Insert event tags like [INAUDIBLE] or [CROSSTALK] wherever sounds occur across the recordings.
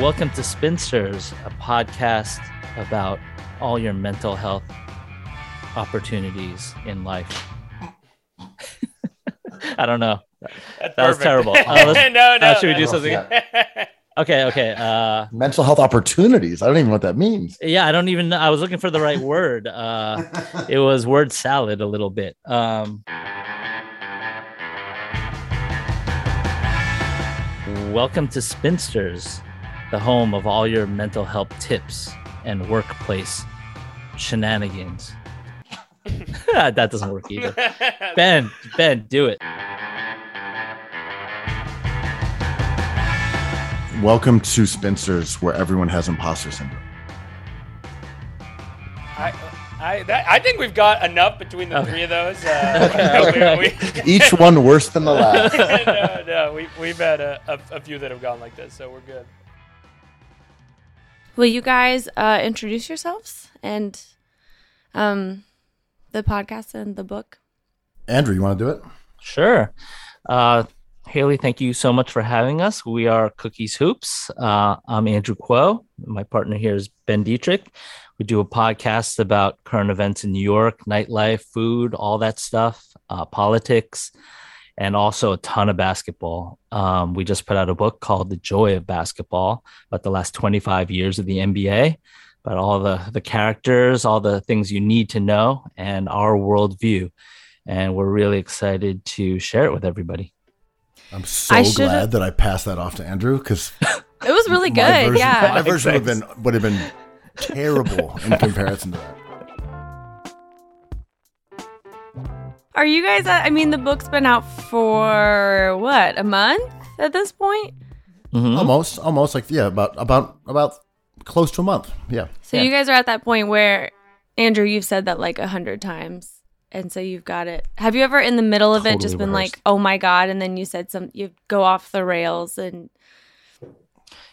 Welcome to Spinsters, a podcast about all your mental health opportunities in life. [LAUGHS] I don't know. That's That was terrible. [LAUGHS] Uh, let's- no, no. uh, should we do no. something? Okay, okay. Uh, Mental health opportunities. I don't even know what that means. yeah, I don't even know. I was looking for the right word. Uh, [LAUGHS] it was word salad a little bit. Um, welcome to Spinsters, the home of all your mental health tips and workplace shenanigans. [LAUGHS] that doesn't work either. [LAUGHS] Ben, Ben, do it. Welcome to Spencer's, where everyone has imposter syndrome. I, I, that, I think we've got enough between the Okay. three of those. Uh, [LAUGHS] Okay. we- we- Each one worse than the last. no, no, we, we've had a, a, a few that have gone like this, so we're good. Will you guys uh, introduce yourselves and um, the podcast and the book? Andrew, you want to do it? Sure. Uh, Haley, thank you so much for having us. We are Cookies Hoops. Uh, I'm Andrew Kuo. My partner here is Ben Detrick. We do a podcast about current events in New York, nightlife, food, all that stuff, uh, politics, and also a ton of basketball. Um, we just put out a book called The Joy of Basketball about the last 25 years of the NBA, about all the, the characters, all the things you need to know, and our worldview and we're really excited to share it with everybody. I'm so I should've- glad that I passed that off to Andrew because It was really good. my version, yeah. my version would have been would have been terrible in comparison to that. Are you guys? I mean, the book's been out for what a month at this point. Mhm. Almost, almost like yeah, about about about close to a month. Yeah, So Yeah. you guys are at that point where Andrew, you've said that like a hundred times, and so you've got it. Have you ever in the middle of it just been rehearsed. like, "Oh my god," and then you said some, you go off the rails, and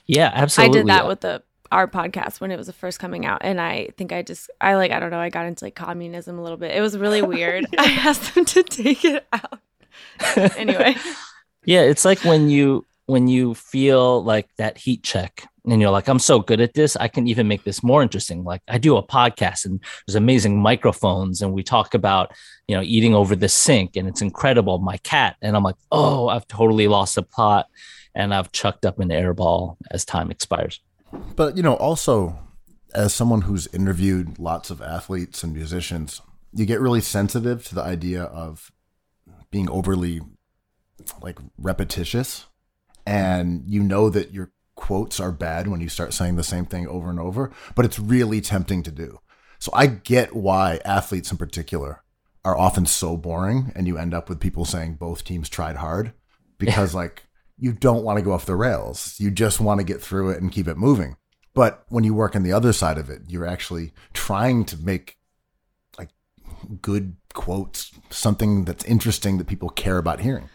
Yeah, absolutely. I did that with the our podcast when it was the first coming out, and I think I just I like I don't know I got into like communism a little bit. It was really [LAUGHS] weird. I [LAUGHS] asked them to take it out. [LAUGHS] anyway, yeah, it's like when you when you feel like that heat check and you're like, I'm so good at this, I can even make this more interesting. Like I do a podcast and there's amazing microphones and we talk about, you know, eating over the sink and it's incredible. My cat. And I'm like, oh, I've totally lost the plot and I've chucked up an airball as time expires. But you know, also as someone who's interviewed lots of athletes and musicians, you get really sensitive to the idea of being overly like repetitious and you know that your quotes are bad when you start saying the same thing over and over, but it's really tempting to do. So I get why athletes in particular are often so boring and you end up with people saying both teams tried hard because like you don't want to go off the rails. You just want to get through it and keep it moving. But when you work on the other side of it, you're actually trying to make like good quotes, something that's interesting that people care about hearing.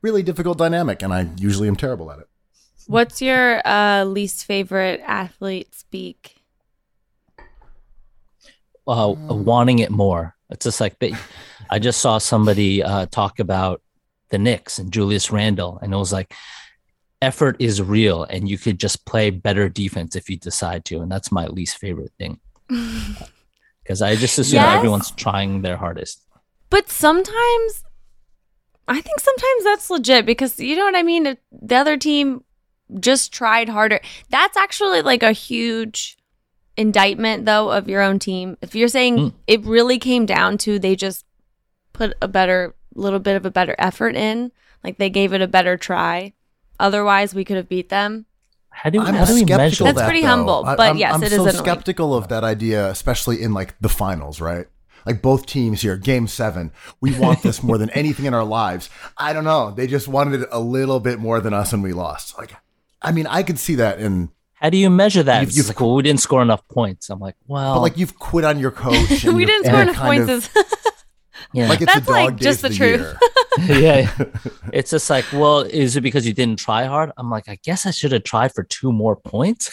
Really difficult dynamic, and I usually am terrible at it. what's your uh, least favorite athlete speak? uh, wanting it more. It's just like I just saw somebody uh, talk about the Knicks and Julius Randle, and it was like effort is real, and you could just play better defense if you decide to, and that's my least favorite thing [LAUGHS] because I just assume Yes. everyone's trying their hardest. But sometimes, I think sometimes that's legit because you know what I mean. If The other team just tried harder. That's actually like a huge indictment, though, of your own team. If you're saying Mm. it really came down to they just put a better, little bit of a better effort in, like they gave it a better try. Otherwise, we could have beat them. How do I'm how do we measure of That's pretty though. humble, but I'm, yes, I'm it is so annoying. skeptical of that idea, especially in like the finals, right? Like both teams here, game seven, we want this more than [LAUGHS] anything in our lives. I don't know. They just wanted it a little bit more than us and we lost. Like, I mean, I could see that in, How do you measure that? You've- you've- like, well, we didn't score enough points. I'm like, well, but like you've quit on your coach. [LAUGHS] and we didn't score enough points. of- as- [LAUGHS] yeah. Like it's That's a dog like just the the truth. [LAUGHS] yeah. It's just like, well, is it because you didn't try hard? I'm like, I guess I should have tried for two more points.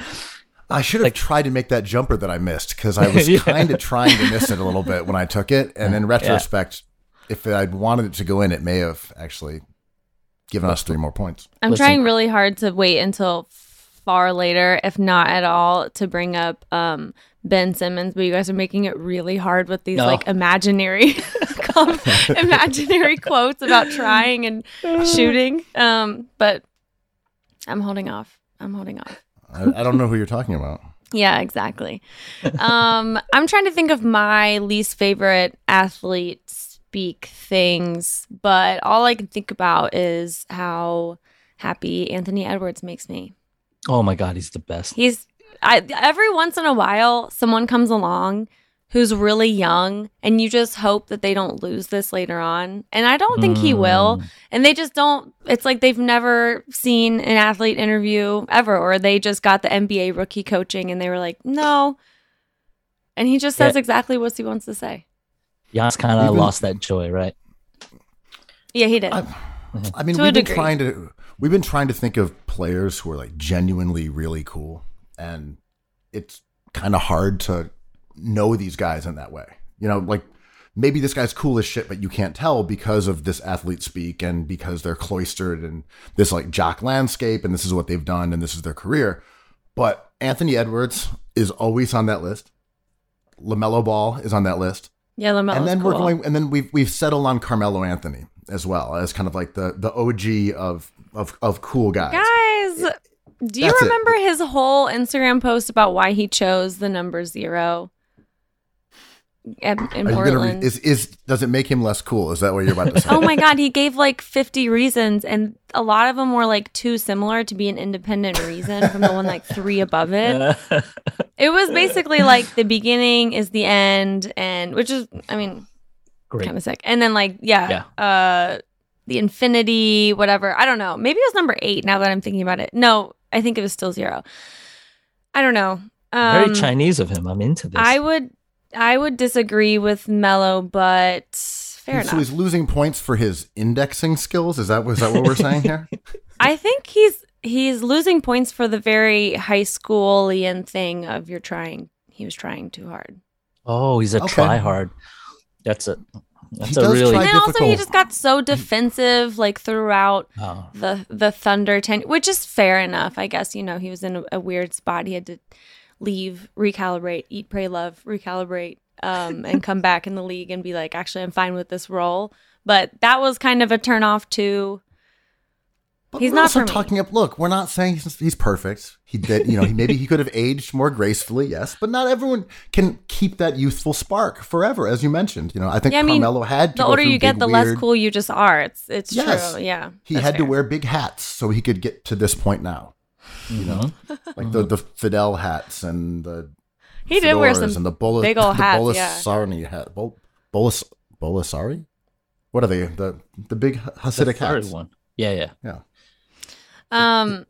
[LAUGHS] I should have Like- tried to make that jumper that I missed because I [LAUGHS] was Yeah. kind of trying to miss it a little bit when I took it. And in retrospect, if I'd wanted it to go in, it may have actually given us three more points. I'm Listen. trying really hard to wait until far later, if not at all, to bring up um, Ben Simmons, but you guys are making it really hard with these No. like imaginary, [LAUGHS] [LAUGHS] imaginary quotes about trying and shooting. Um, but I'm holding off. I'm holding off. I, I don't know who you're talking about. Yeah, exactly. um, I'm trying to think of my least favorite athlete speak things, but all I can think about is how happy Anthony Edwards makes me. Oh my God, he's the best. He's I every once in a while someone comes along who's really young and you just hope that they don't lose this later on. And I don't think he will. Mm. And they just don't it's like they've never seen an athlete interview ever or they just got the NBA rookie coaching and they were like, "No." And he just says Yeah. exactly what he wants to say. Giannis kind of Even- lost that joy, right? Yeah, he did. I, I mean, To we've been degree. trying to we've been trying to think of players who are like genuinely really cool, and it's kind of hard to know these guys in that way. You know, like maybe this guy's cool as shit, but you can't tell because of this athlete speak and because they're cloistered and this like jock landscape, and this is what they've done and this is their career. But Anthony Edwards is always on that list. LaMelo Ball is on that list yeah, LaMelo. and then we're going and then we've we've settled on Carmelo Anthony as well as kind of like the the OG of of of cool guys. Guys, do you That's it. remember his whole Instagram post about why he chose the number 0? In, in Are Portland. re- is is does it make him less cool? Is that what you're about to [LAUGHS] say? oh my god, he gave like 50 reasons and a lot of them were like too similar to be an independent reason from the one like 3 above it. [LAUGHS] It was basically like the beginning is the end and which is I mean Great. kind of sick. And then like yeah, uh the infinity whatever. I don't know. Maybe it was number 8 now that I'm thinking about it. No, I think it was still 0. I don't know. Um, Very Chinese of him. I'm into this. I would I would disagree with Melo, but fair so enough. he's losing points for his indexing skills. Is that was that what we're saying here? [LAUGHS] I think he's he's losing points for the very high schoolian thing of you're trying. He was trying too hard. oh, he's a Okay. try hard. That's a that's He a does really try- and then also he just got so defensive like throughout oh, the the Thunder ten, which is fair enough. I guess you know he was in a, a weird spot. He had to leave, recalibrate, eat, pray, love, recalibrate, um, [LAUGHS] and come back in the league and be like, actually, I'm fine with this role. But that was kind of a turn off too. But He's we're not also for me. talking up. Look, we're not saying he's, he's perfect. He did, you know, he, maybe he could have aged more gracefully, yes, but not everyone can keep that youthful spark forever, as you mentioned. You know, I think Yeah, I mean, Carmelo had to. The older you get, the weird- less cool you just are. It's it's Yes. true. Yeah, He that's had to wear big hats so he could get to this point now. You know, Mm-hmm. like the the Fidel hats and the He did wear some and the Bola, big ol' the hats, yeah. Bolasari hat. Bol, Bolas, Bolasari? What are they? The the big the Hasidic third hats. one. Yeah, yeah. Yeah. Um,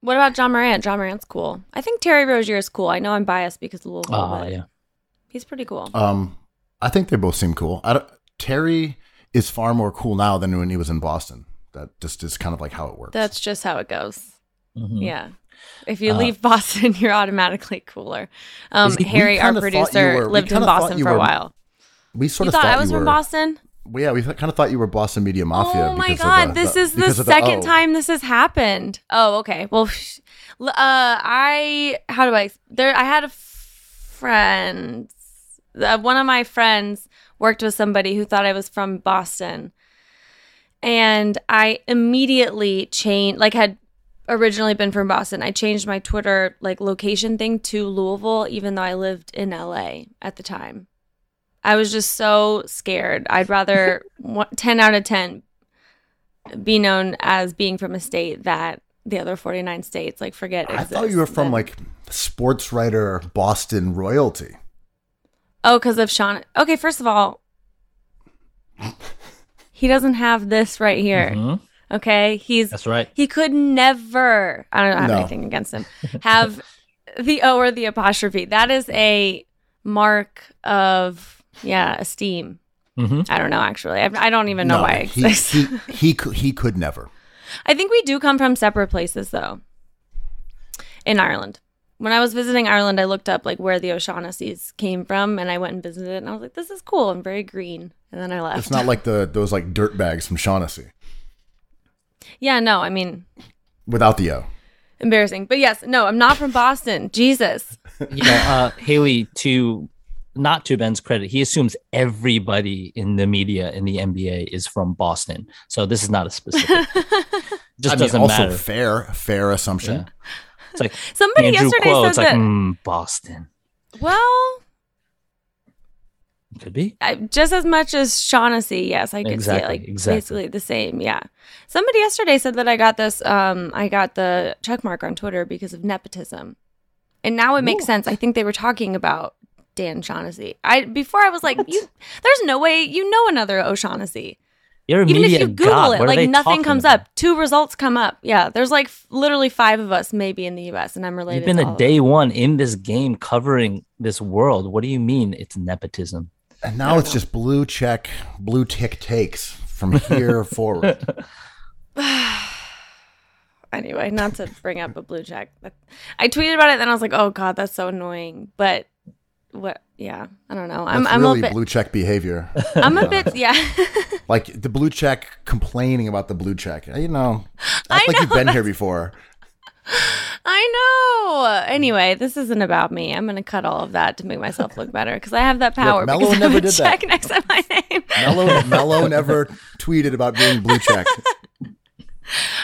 what about Ja Morant? Ja Morant's cool. I think Terry Rozier is cool. I know I'm biased because of Louisville, Oh, but yeah. he's pretty cool. Um, I think they both seem cool. I don't, Terry is far more cool now than when he was in Boston. That just is kind of like how it works. That's just how it goes. Mhm. Yeah. If you Uh, leave [LAUGHS] Boston, you're automatically cooler. Um, We- we Harry, our kinda thought you producer, were- lived in Boston you for a while. we sort You of thought, thought I was from were, Boston? Well, yeah, we kind of thought you were Boston media mafia. oh my god, the- this the- is the second O. time this has happened. Oh, okay. Well, uh, I how do I there? I had a friend. Uh, one of my friends worked with somebody who thought I was from Boston, and I immediately changed. Like, had originally been from Boston. I changed my Twitter like location thing to Louisville, even though I lived in LA at the time. I was just so scared. I'd rather [LAUGHS] one- 10 out of 10 be known as being from a state that the other 49 states like forget I thought you were from like sports writer Boston royalty. Oh, because of Sean. Okay, first of all, [LAUGHS] he doesn't have this right here. Mhm. Okay, he's That's right. he could never. I don't have No. anything against him. Have [LAUGHS] the O or the apostrophe. That is a mark of yeah esteem. hmm I don't know actually. I, I don't even know No, why I he, exist. he [LAUGHS] he could he could never. I think we do come from separate places though. In Ireland. When I was visiting Ireland, I looked up like where the O'Shaughnessy's came from and I went and visited and I was like, this is cool and very green. And then I left. It's not like the those like dirt bags from Shaughnessy yeah, no, I mean, without the O. Embarrassing. But yes, no, I'm not from Boston. Jesus. [LAUGHS] you know, uh, Haley, to not to Ben's credit, he assumes everybody in the media in the NBA is from Boston. So this is not a specific. [LAUGHS] [LAUGHS] Just I mean, doesn't also matter. fair, fair assumption. Yeah. It's like [LAUGHS] Somebody Andrew yesterday Cuomo. said It's like that. mm, Boston. Well, Could be. I, just as much as Shaughnessy, yes, I could Exactly, see it like exactly. basically the same. Yeah. Somebody yesterday said that I got this. Um, I got the check mark on Twitter because of nepotism, and now it makes Ooh. sense. I think they were talking about Dan Shaughnessy. I before I was like, you, there's no way you know another O'Shaughnessy. You're a Even if you Google god. it, What are they like nothing comes about? up. Two results come up. Yeah, there's like f- literally five of us maybe in the U.S. and I'm related. You've been to a all day one in this game covering this world. What do you mean it's nepotism? And now it's just blue check, blue tick takes from here [LAUGHS] forward. [SIGHS] anyway, not to bring up a blue check. but I tweeted about it, then I was like, "Oh God, that's so annoying." But what? Yeah, I don't know. I'm That's I'm really a bit. blue check behavior. [LAUGHS] I'm a bit. [LAUGHS] Yeah, [LAUGHS] like the blue check complaining about the blue check. You know, I act like you've been here before. I know. Anyway, this isn't about me. I'm gonna cut all of that to make myself look better because I have that power. Melo because never a did that. check next to my name. Melo, Melo never tweeted about being blue check.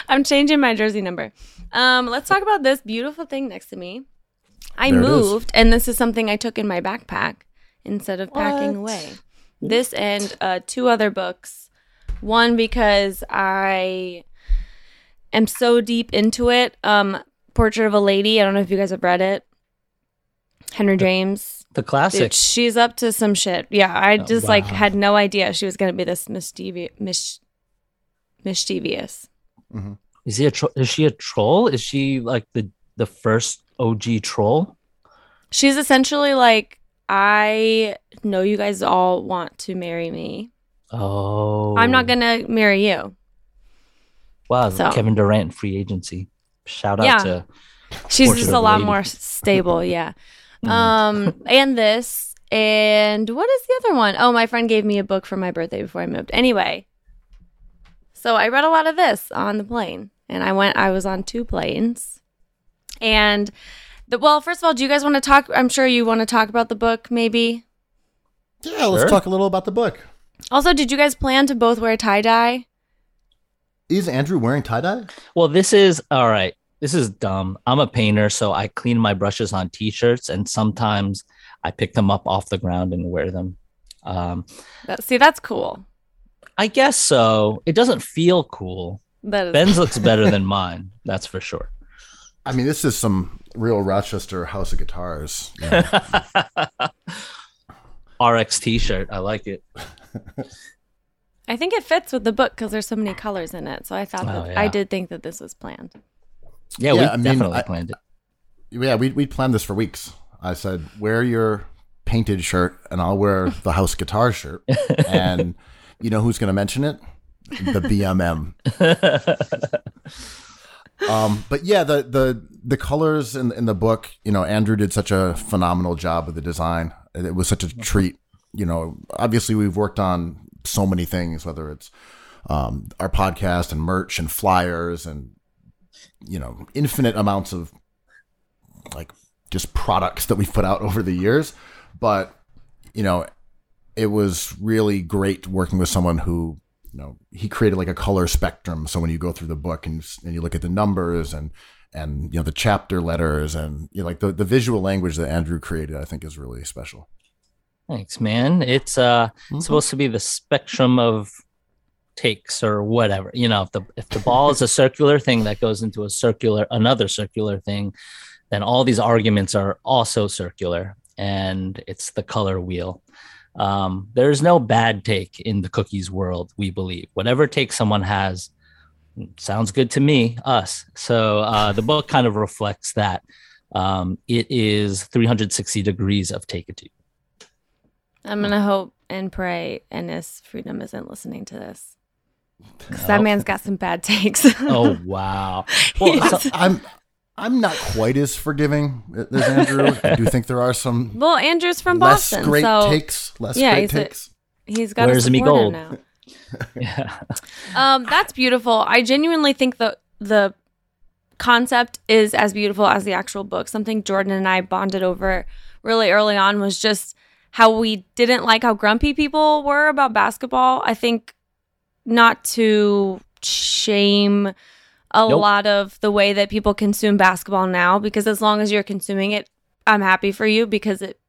I'm changing my jersey number. Um, let's talk about this beautiful thing next to me. I There moved, and this is something I took in my backpack instead of packing What? away. This and uh, two other books. One because I am so deep into it. Um, Portrait of a Lady. I don't know if you guys have read it. Henry James. The classic. Dude, she's up to some shit. Yeah, I Oh, just like had no idea she was gonna be this mischievous. Mis- mischievous. Is he a tro- is she a troll? Is she like the the first OG troll? She's essentially like, I know you guys all want to marry me. Oh, I'm not gonna marry you. Wow, so- Kevin Durant free agency. Shout out Yeah. to She's Portrait just a lot Lady. more [LAUGHS] stable, yeah. Mhm. Um, [LAUGHS] and this, and what is the other one? Oh, my friend gave me a book for my birthday before I moved. Anyway, so I read a lot of this on the plane, and I went. I was on two planes, and the well, first of all, do you guys want to talk? I'm sure you want to talk about the book, maybe. Yeah, let's talk a little about the book. Also, did you guys plan to both wear tie dye? Is Andrew wearing tie dye? Well, this is all right. This is dumb. I'm a painter, so I clean my brushes on t-shirts, and sometimes I pick them up off the ground and wear them. Um, That, see, that's cool. I guess so. It doesn't feel cool. That is Ben's [LAUGHS] looks better than mine. That's for sure. I mean, this is some real Rochester House of Guitars. you know. RX t-shirt. I like it. [LAUGHS] I think it fits with the book because there's so many colors in it. So I thought Oh, that yeah. I did think that this was planned. Yeah, Yeah, we I mean, definitely I- planned it. yeah, we we planned this for weeks. I said, wear your painted shirt, and I'll wear the House Guitar shirt. [LAUGHS] and you know who's going to mention it? The BMM. [LAUGHS] Um, but yeah, the the the colors in in the book, you know, Andrew did such a phenomenal job with the design. It was such a treat. You know, obviously we've worked on so many things, whether it's um, our podcast and merch and flyers and you know, infinite amounts of like just products that we've put out over the years. But you know, it was really great working with someone who you know he created like a color spectrum so when you go through the book and, and you look at the numbers and and you know the chapter letters and you know, like the, the visual language that andrew created i think is really special Thanks, man. It's uh Mhm. supposed to be the spectrum of takes or whatever. You know, if the if the ball is a circular thing that goes into a circular another circular thing, then all these arguments are also circular and it's the color wheel. Um, there's no bad take in the cookies world, we believe. Whatever take someone has sounds good to me, us. So uh, the book kind of reflects that. Um, it is 360 degrees of take it to. I'm gonna hope and pray Enes Freedom isn't listening to this. 'Cause that man's got some bad takes. Oh [LAUGHS] wow. Well, Yes. so- i'm i'm not quite as forgiving as andrew i do think there are some [LAUGHS] well, Andrew's from less Boston, great so takes less Yeah, great he's a- takes he's got Where's a me supporter gold? now. [LAUGHS] yeah. Um, that's beautiful. I genuinely think the the concept is as beautiful as the actual book. Something Jordan and I bonded over really early on was just how we didn't like how grumpy people were about basketball. I think not to shame a Nope. lot of the way that people consume basketball now because as long as you're consuming it, I'm happy for you because it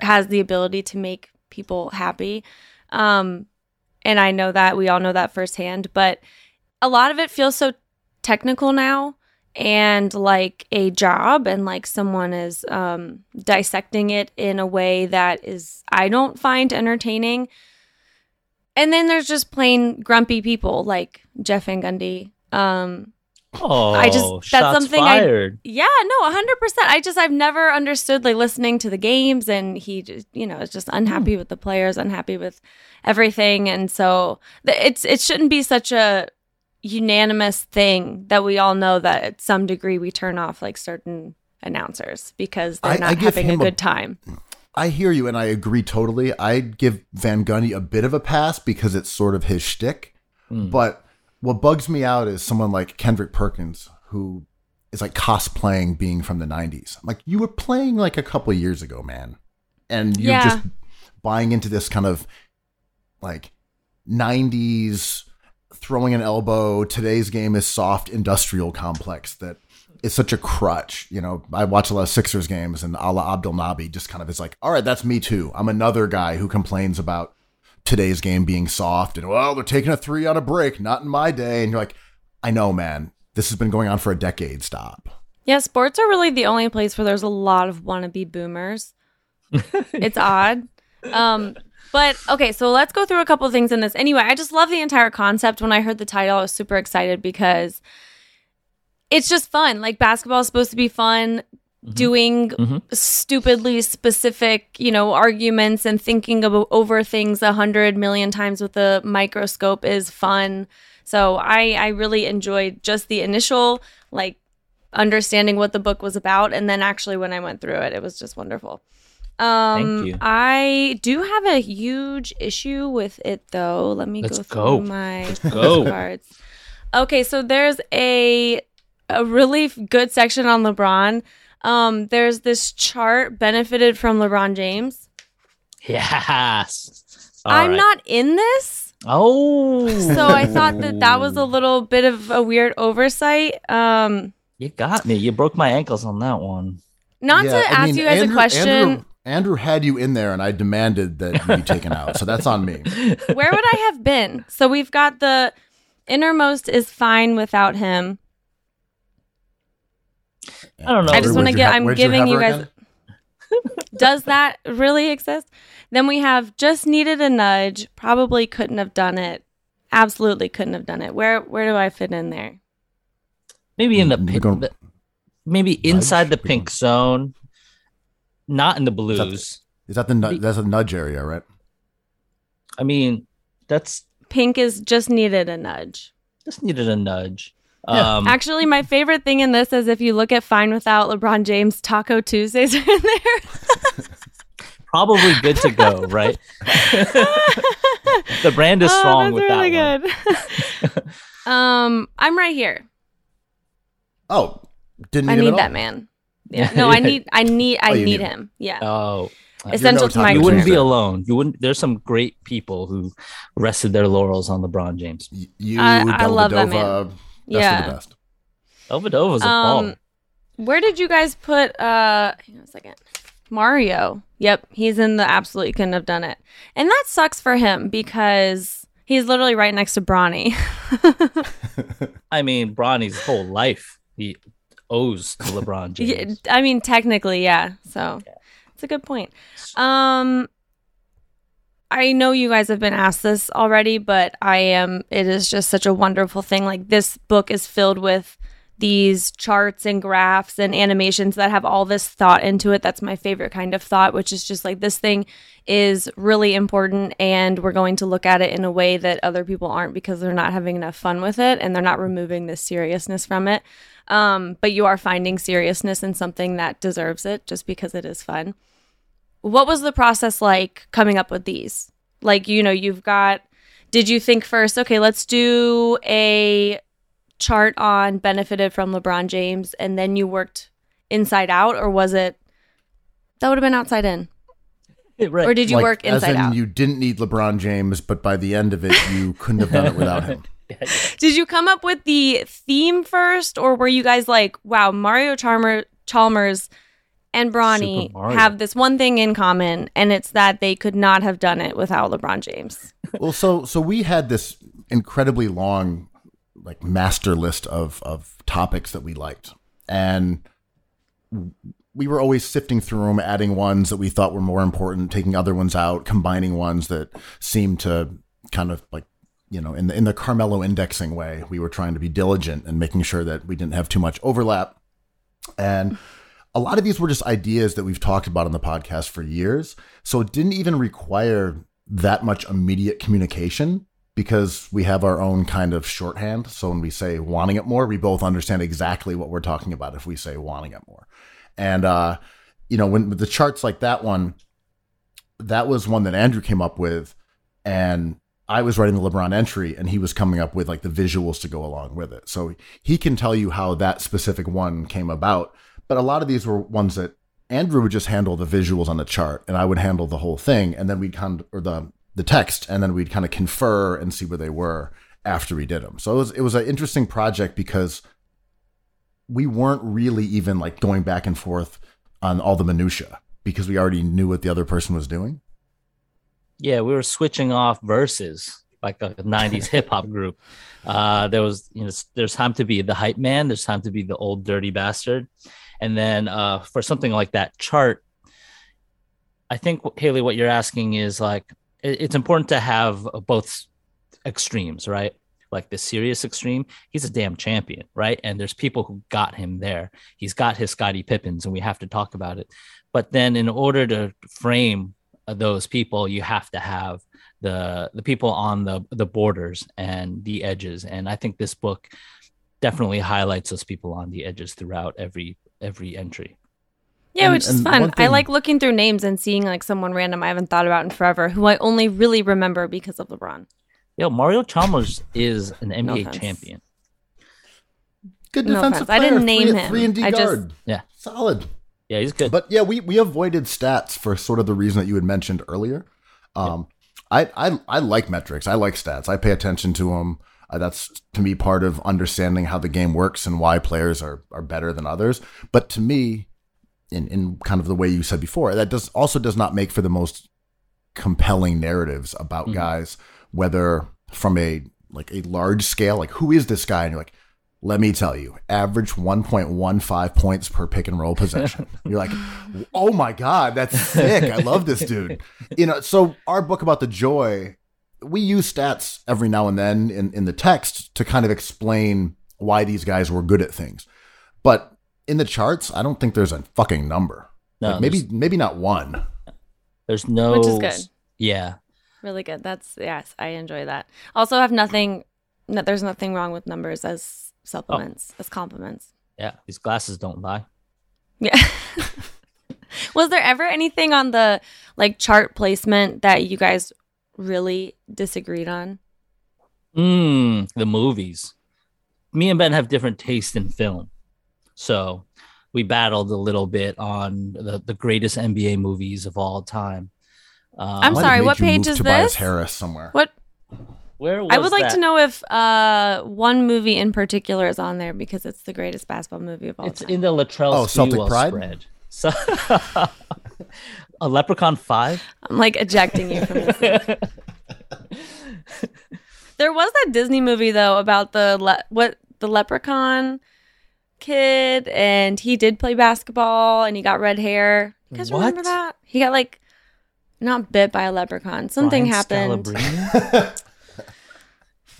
has the ability to make people happy. Um and I know that we all know that firsthand, but a lot of it feels so technical now and like a job and like someone is um dissecting it in a way that is I don't find entertaining. And then there's just plain grumpy people like Jeff Van Gundy. Um Oh, I just- that's shots something I- fired. yeah, no, 100%. I just I've never understood like listening to the games and he just, you know, is just unhappy with the players, unhappy with everything and so the, it's it shouldn't be such a unanimous thing that we all know that at some degree we turn off like certain announcers because they're I- not I having a him a- good time. I hear you, and I agree totally. I'd give Van Gundy a bit of a pass because it's sort of his shtick. Mm. But what bugs me out is someone like Kendrick Perkins, who is like cosplaying being from the 90s. I'm like, you were playing like a couple of years ago, man. And you're Yeah. just buying into this kind of like 90s throwing an elbow. Today's game is soft industrial complex that is such a crutch. You know, I watch a lot of Sixers games and Alaa Abdelnaby just kind of is like, all right, that's me too. I'm another guy who complains about today's game being soft and well, they're taking a three on a break, not in my day. And you're like, I know, man. This has been going on for a decade. Stop. Yeah, sports are really the only place where there's a lot of wannabe boomers. [LAUGHS] it's odd. Um, but okay, so let's go through a couple of things in this. Anyway, I just love the entire concept. When I heard the title, I was super excited because it's just fun. Like basketball is supposed to be fun. Doing Mhm. stupidly specific, you know, arguments and thinking about over things a hundred million times with a microscope is fun. So I I really enjoyed just the initial like understanding what the book was about and then actually when I went through it it was just wonderful. Um Thank you. I do have a huge issue with it though. Let me Let's go go. through my go. cards. Okay, so there's a a really good section on LeBron. Um there's this chart benefited from LeBron James. Yes. All I'm right. not in this. Oh. So I thought that that was a little bit of a weird oversight. Um You got me. You broke my ankles on that one. not Yeah, to I ask mean, you guys Andrew- a question. Andrew, Andrew had you in there, and I demanded that you be taken out. So that's on me. where would I have been? So we've got the innermost is fine without him. I don't know. I just wanna get- ha- I'm where'd you giving you guys- [LAUGHS] Does that really exist? Then we have just needed a nudge. Probably couldn't have done it. Absolutely couldn't have done it. Where where do I fit in there? Maybe in the mm, pink, gonna- the- maybe inside the We're pink zone, not in the blues. Is that the nu- that's a nudge area, right? I mean, that's Pink is just needed a nudge. just needed a nudge. Yeah. Um, Actually, my favorite thing in this is if you look at Fine Without LeBron James, Taco Tuesdays are in there. [LAUGHS] probably good to go, right? [LAUGHS] the brand is Oh, strong that's with really that one. good. [LAUGHS] um, I'm right here. Oh, didn't I need, him at that all? man. Yeah. No, I need I need I Oh, need need him. him. Yeah. Oh, Essential no to my you wouldn't be alone. You wouldn't. There's some great people who rested their laurels on LeBron James. You, I- I love that Dellavedova, best Yeah. of the best. Dellavedova's a Um, ball. Where did you guys put uh hang on a second. Mario. Yep, he's in the absolutely couldn't have done it. And that sucks for him because he's literally right next to Bronny. [LAUGHS] I mean, Bronny's whole life he owes to LeBron [LAUGHS] James. I mean technically, yeah. So it's a good point. Um I know you guys have been asked this already, but I am it is just such a wonderful thing. Like this book is filled with these charts and graphs and animations that have all this thought into it. That's my favorite kind of thought, which is just like this thing is really important and we're going to look at it in a way that other people aren't because they're not having enough fun with it and they're not removing the seriousness from it. Um, but you are finding seriousness in something that deserves it just because it is fun. What was the process like coming up with these? Like, you know, you've got, did you think first, okay, let's do a chart on benefited from LeBron James and then you worked inside out, or was it that would have been outside in? [LAUGHS] right. Or did you Like, work as inside in out? you didn't need LeBron James, but by the end of it, you couldn't have done it without him. [LAUGHS] Did you come up with the theme first, or were you guys like, wow, Mario Chalmer- Chalmers and Bronny have this one thing in common, and it's that they could not have done it without LeBron James? well, so so we had this incredibly long like master list of of topics that we liked, and we were always sifting through them, adding ones that we thought were more important, taking other ones out, combining ones that seemed to kind of like you know in the in the Carmelo indexing way. We were trying to be diligent and making sure that we didn't have too much overlap, and a lot of these were just ideas that we've talked about on the podcast for years. So it didn't even require that much immediate communication because we have our own kind of shorthand. So when we say wanting it more, we both understand exactly what we're talking about if we say wanting it more. And, uh, you know, when the charts like that one, that was one that Andrew came up with. And I was writing the LeBron entry and he was coming up with like the visuals to go along with it. So he can tell you how that specific one came about. But a lot of these were ones that Andrew would just handle the visuals on the chart and I would handle the whole thing. And then we'd kind of, or the, the text, and then we'd kind of confer and see where they were after we did them. So it was, it was an interesting project because we weren't really even like going back and forth on all the minutia because we already knew what the other person was doing. yeah, we were switching off verses like a 90s hip hop group. Uh, there was, you know, there's time to be the hype man, there's time to be the old dirty bastard. And then uh, for something like that chart, I think Haley, what you're asking is like it's important to have both extremes, right? Like the serious extreme, he's a damn champion, right? And there's people who got him there. He's got his Scottie Pippens, and we have to talk about it. But then, in order to frame uh, those people, you have to have the the people on the the borders and the edges. And I think this book definitely highlights those people on the edges throughout every every entry. Yeah, And- which is fun. one I like looking through names and seeing like someone random I haven't thought about in forever, who I only really remember because of LeBron. Yo, Mario Chalmers is an NBA offense. champion. Good No defensive offense. I player. didn't name three, him. Three and D I just- guard. Yeah. Solid. Yeah, he's good. But yeah, we, we avoided stats for sort of the reason that you had mentioned earlier. Um, I, I I like metrics. I like stats. I pay attention to them. Uh, that's to me part of understanding how the game works and why players are are better than others. But to me, in in kind of the way you said before, that does also does not make for the most compelling narratives about Mhm. guys, whether from a like a large scale, like who is this guy, and you're like. Let me tell you, average 1.15 points per pick and roll possession. [LAUGHS] You're like, oh my God, that's sick. I love this dude. [LAUGHS] You know, so our book about the joy, we use stats every now and then in, in the text to kind of explain why these guys were good at things. But in the charts, I don't think there's a fucking number. no, Like, maybe maybe not one. there's no Which is good. Yeah. Really good. That's yes, I enjoy that. Also, have nothing. No, there's nothing wrong with numbers as supplements, oh. as compliments. Yeah. These glasses don't lie. Yeah. [LAUGHS] Was there ever anything on the like chart placement that you guys really disagreed on? Mm, the movies. Me and Ben have different tastes in film. So we battled a little bit on the, the greatest NBA movies of all time. Um, I'm sorry, what page move is Tobias this? Harris somewhere. What where I would was like that? to know if uh one movie in particular is on there because it's the greatest basketball movie of all It's time. It's in the Latrell Oh, Celtic Pride? spread. So, [LAUGHS] [LAUGHS] a Leprechaun 5? I'm like ejecting you from this. [LAUGHS] there was that Disney movie though about the le- what the leprechaun kid and he did play basketball and he got red hair. You guys remember that? He got like not bit by a leprechaun. Something Brian happened. [LAUGHS]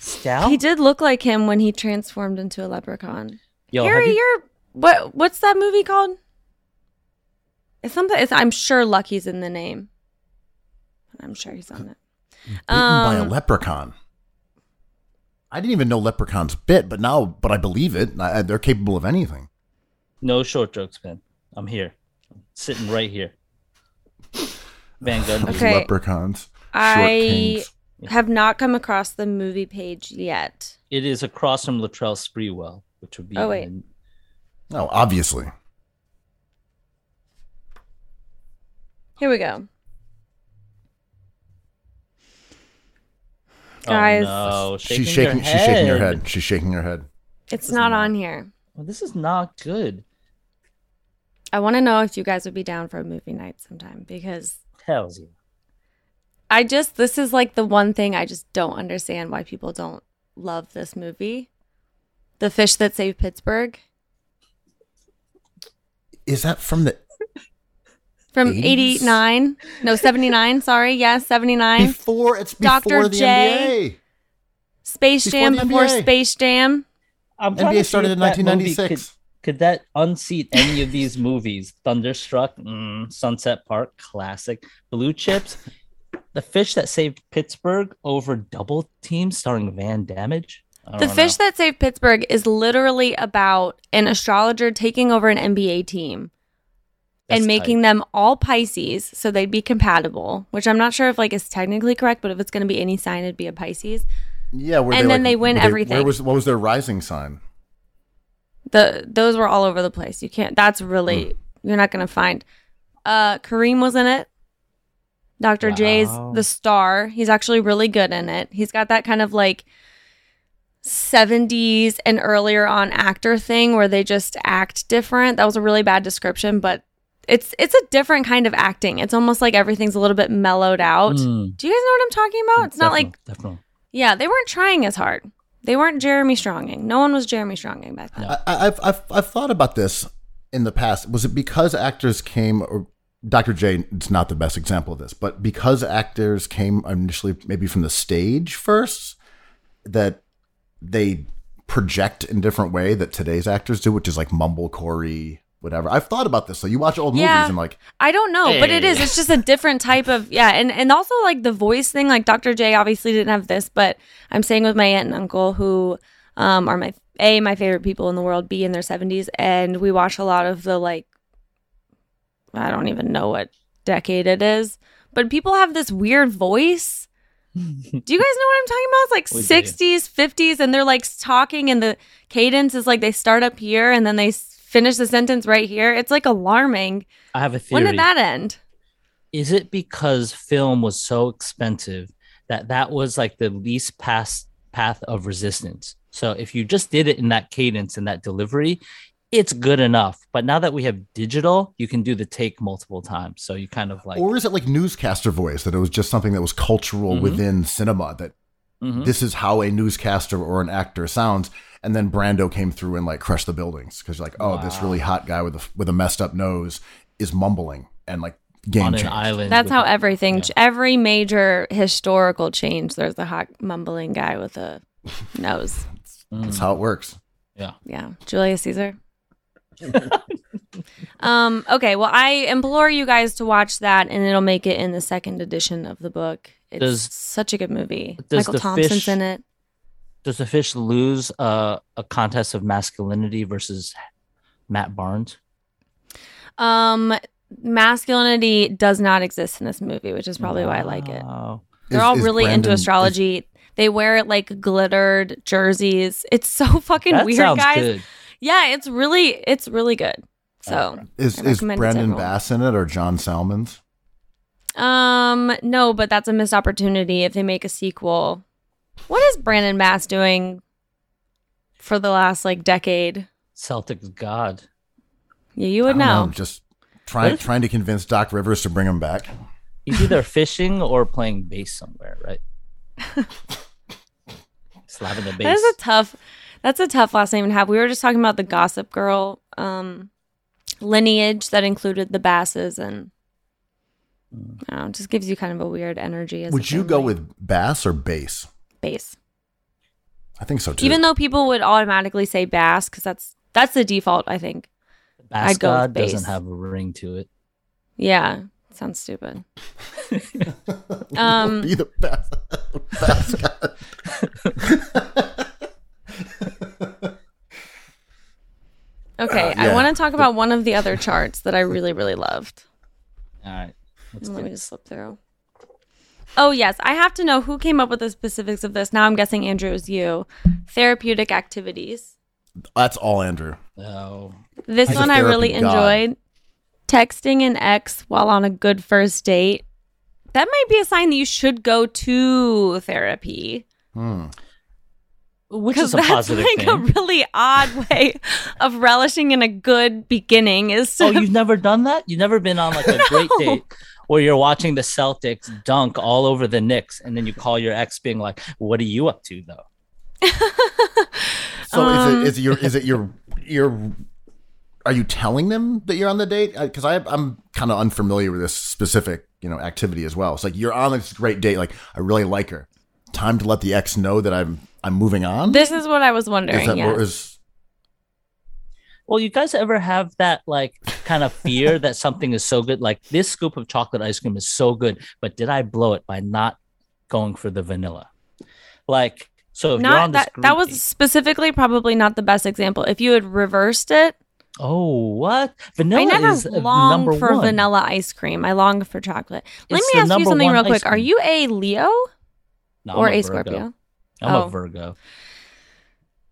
Scal? He did look like him when he transformed into a leprechaun. Yo, Harry, you- are what? What's that movie called? It's something. It's, I'm sure Lucky's in the name. I'm sure he's on it. Bitten by a Um, leprechaun. I didn't even know leprechauns bit, but now, but I believe it. I, they're capable of anything. No short jokes, Ben. I'm here. I'm sitting right here. Van Gundy. Okay. Leprechauns. Short I kings. have not come across the movie page yet. It is across from Latrell Sprewell, which would be. Oh, wait. in- No, obviously. Here we go. Oh, Guys. no. she's shaking. She's shaking her head. She's shaking her head. It's is not not- on here. Well, this is not good. I want to know if you guys would be down for a movie night sometime because Tells you. I just this is like the one thing I just don't understand why people don't love this movie. The Fish That Saved Pittsburgh Is that from the from 80s? 89. No, 79, sorry. Yes, 79. before? It's before Dr. the J. NBA. Space before Jam before Space Jam. I'm NBA started in 1996. Could, could that unseat any of these movies? Thunderstruck, mm, Sunset Park, classic. Blue Chips, The Fish That Saved Pittsburgh over Double Team, starring Van Damage. The don't Fish. That Saved Pittsburgh is literally about an astrologer taking over an NBA team and making tight. them all Pisces so they'd be compatible, which I'm not sure if like is technically correct, but if it's going to be any sign, it'd be a Pisces. Yeah, And then like- they win everything. Where was what was their rising sign? The those were all over the place. You can't. That's really you're not going to find. Uh, Kareem was in it. Dr. J's Wow. the star. He's actually really good in it. He's got that kind of like 70s and earlier on actor thing where they just act different. That was a really bad description, but it's it's a different kind of acting. It's almost like everything's a little bit mellowed out. Mm, Do you guys know what I'm talking about? It's not like definitely, definitely. yeah, they weren't trying as hard. They weren't Jeremy Stronging. No one was Jeremy Stronging back then. No. I, I've, I've I've thought about this in the past. Was it because actors came, or Dr. J is not the best example of this, but because actors came initially maybe from the stage first, that they project in different way that today's actors do, which is like mumble mumblecore, whatever. I've thought about this. So you watch old Yeah. movies and like, I don't know, but it is. It's just a different type of yeah, and and also like the voice thing. Like Dr. J obviously didn't have this, but I'm staying with my aunt and uncle who um, are my a my favorite people in the world. B in their 70s, and we watch a lot of the like I don't even know what decade it is, but people have this weird voice. [LAUGHS] Do you guys know what I'm talking about? It's like We do. 60s, 50s, and they're like talking, and the cadence is like they start up here and then they s- finish the sentence right here. It's like alarming. I have a theory. When did that end? is it because film was so expensive that that was like the least pass path of resistance so if you just did it in that cadence and that delivery it's good enough but now that we have digital you can do the take multiple times so you kind of like or is it like newscaster voice that it was just something that was cultural Mhm. within cinema that Mhm. this is how a newscaster or an actor sounds. And then Brando came through and like crushed the buildings because you're like, oh, this really hot guy with a with a messed up nose is mumbling and like game on an island That's how everything, yeah. every major historical change, there's a hot mumbling guy with a [LAUGHS] nose. That's Mm. how it works. Yeah, Yeah. Julius Caesar. um. Okay. Well, I implore you guys to watch that, and it'll make it in the second edition of the book. It's Does- such a good movie. Michael Thompson's fish- in it. Does the fish lose uh, a contest of masculinity versus matt barnes Um, masculinity does not exist in this movie, which is probably why I like it. They're Is- all is really into Brandon- is- astrology. they wear like glittered jerseys. It's so [LAUGHS] fucking that weird, guys. good Yeah, it's really it's really good. So, Is I is recommend it to Brandon. Bass in it or John Salmons? um, no, but that's a missed opportunity if they make a sequel. What is Brandon Bass doing for the last like decade? celtics god Yeah, you would don't know. Just trying What? trying to convince Doc Rivers to bring him back. he's either [LAUGHS] fishing or playing bass somewhere right [LAUGHS] slapping the bass That is a tough. That's a tough last name to have. We were just talking about the Gossip Girl um, lineage that included the Basses, and I don't know, it just gives you kind of a weird energy. As a Would you go with Bass or Bass? Bass? I think so too. Even though people would automatically say bass because that's that's the default. I think. bass I'd go doesn't have a ring to it Yeah, sounds stupid. [LAUGHS] um, be the Bass. Bass guy. [LAUGHS] Okay, Uh, I want to talk about one of the other charts that I really really loved. all right let's Let me it. just slip through. Oh yes, I have to know who came up with the specifics of this. Now I'm guessing Andrew it was you. Therapeutic activities. That's all Andrew. No. This He's one I really god. enjoyed. Texting an ex while on a good first date. That might be a sign that you should go to therapy. Hmm. Which is a that's positive like a really odd way [LAUGHS] of relishing in a good beginning is to oh, you've never done that? You've never been on like a [LAUGHS] great date where you're watching the Celtics dunk all over the Knicks, and then you call your ex, being like, "What are you up to, though?" So Um, is it is it your is it your your are you telling them that you're on the date? Because I I'm kind of unfamiliar with this specific you know activity as well. It's like you're on this great date. Like I really like her. Time to let the ex know that I'm I'm moving on. This is what I was wondering. is that yeah. or is Well, you guys ever have that like kind of fear that something is so good, like this scoop of chocolate ice cream is so good, but did I blow it by not going for the vanilla? Like, so if you're on not that that was specifically probably not the best example. If you had reversed it, Oh, what? Vanilla I never is uh, number for one. vanilla ice cream. I long for chocolate. Let It's me ask you something real quick. Are you a Leo No, or I'm a Scorpio? I'm Oh. a Virgo.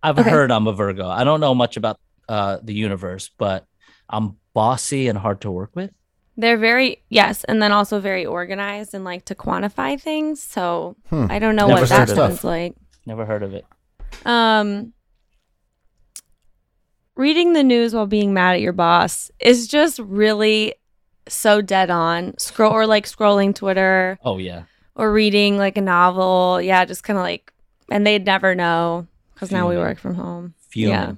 I've Okay. heard I'm a Virgo. I don't know much about uh, the universe, but I'm bossy and hard to work with. They're very yes, and then also very organized and like to quantify things. So Hmm. I don't know Never what that sounds like. Never heard of it. Um, reading the news while being mad at your boss is just really so dead on. Scroll or like scrolling Twitter Oh yeah, or reading like a novel. Yeah, just kind of like, and they'd never know because now we work from home. fuming. Yeah.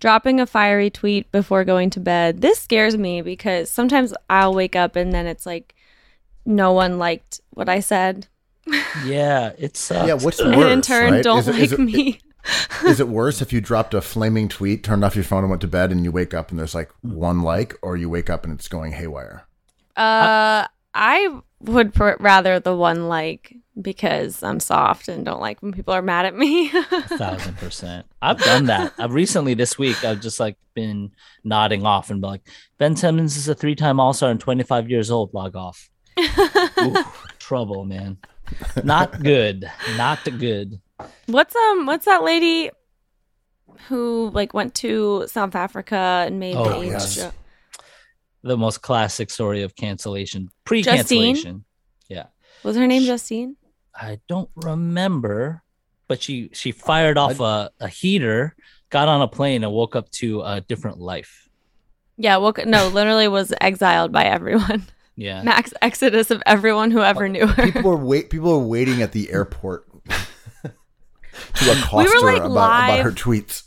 Dropping a fiery tweet before going to bed. This scares me because sometimes I'll wake up and then it's like no one liked what I said. [LAUGHS] Yeah, it's uh, yeah. What's [LAUGHS] and worse? in turn, right? don't is it, like is it, me. [LAUGHS] is it worse if you dropped a flaming tweet, turned off your phone, and went to bed, and you wake up and there's like one like, or you wake up and it's going haywire? Uh, I would pr- rather the one like because I'm soft and don't like when people are mad at me. a [LAUGHS] thousand percent. I've done that. [LAUGHS] I've recently this week. I've just like been nodding off and be like, Ben Simmons is a three-time All-Star and 25 years old. Log off. [LAUGHS] Oof, trouble, man. Not good. Not good. what's um what's that lady who like went to South Africa and made Oh, age yes. joke? The most classic story of cancellation, pre-cancellation. Yeah. Was her name Justine? I don't remember, but she she fired off a, a heater, got on a plane, and woke up to a different life. Yeah, well, no, literally was exiled by everyone. Yeah. Max exodus of everyone who ever knew her. People were wait. People were waiting at the airport [LAUGHS] to accost her like, about, live. about her tweets.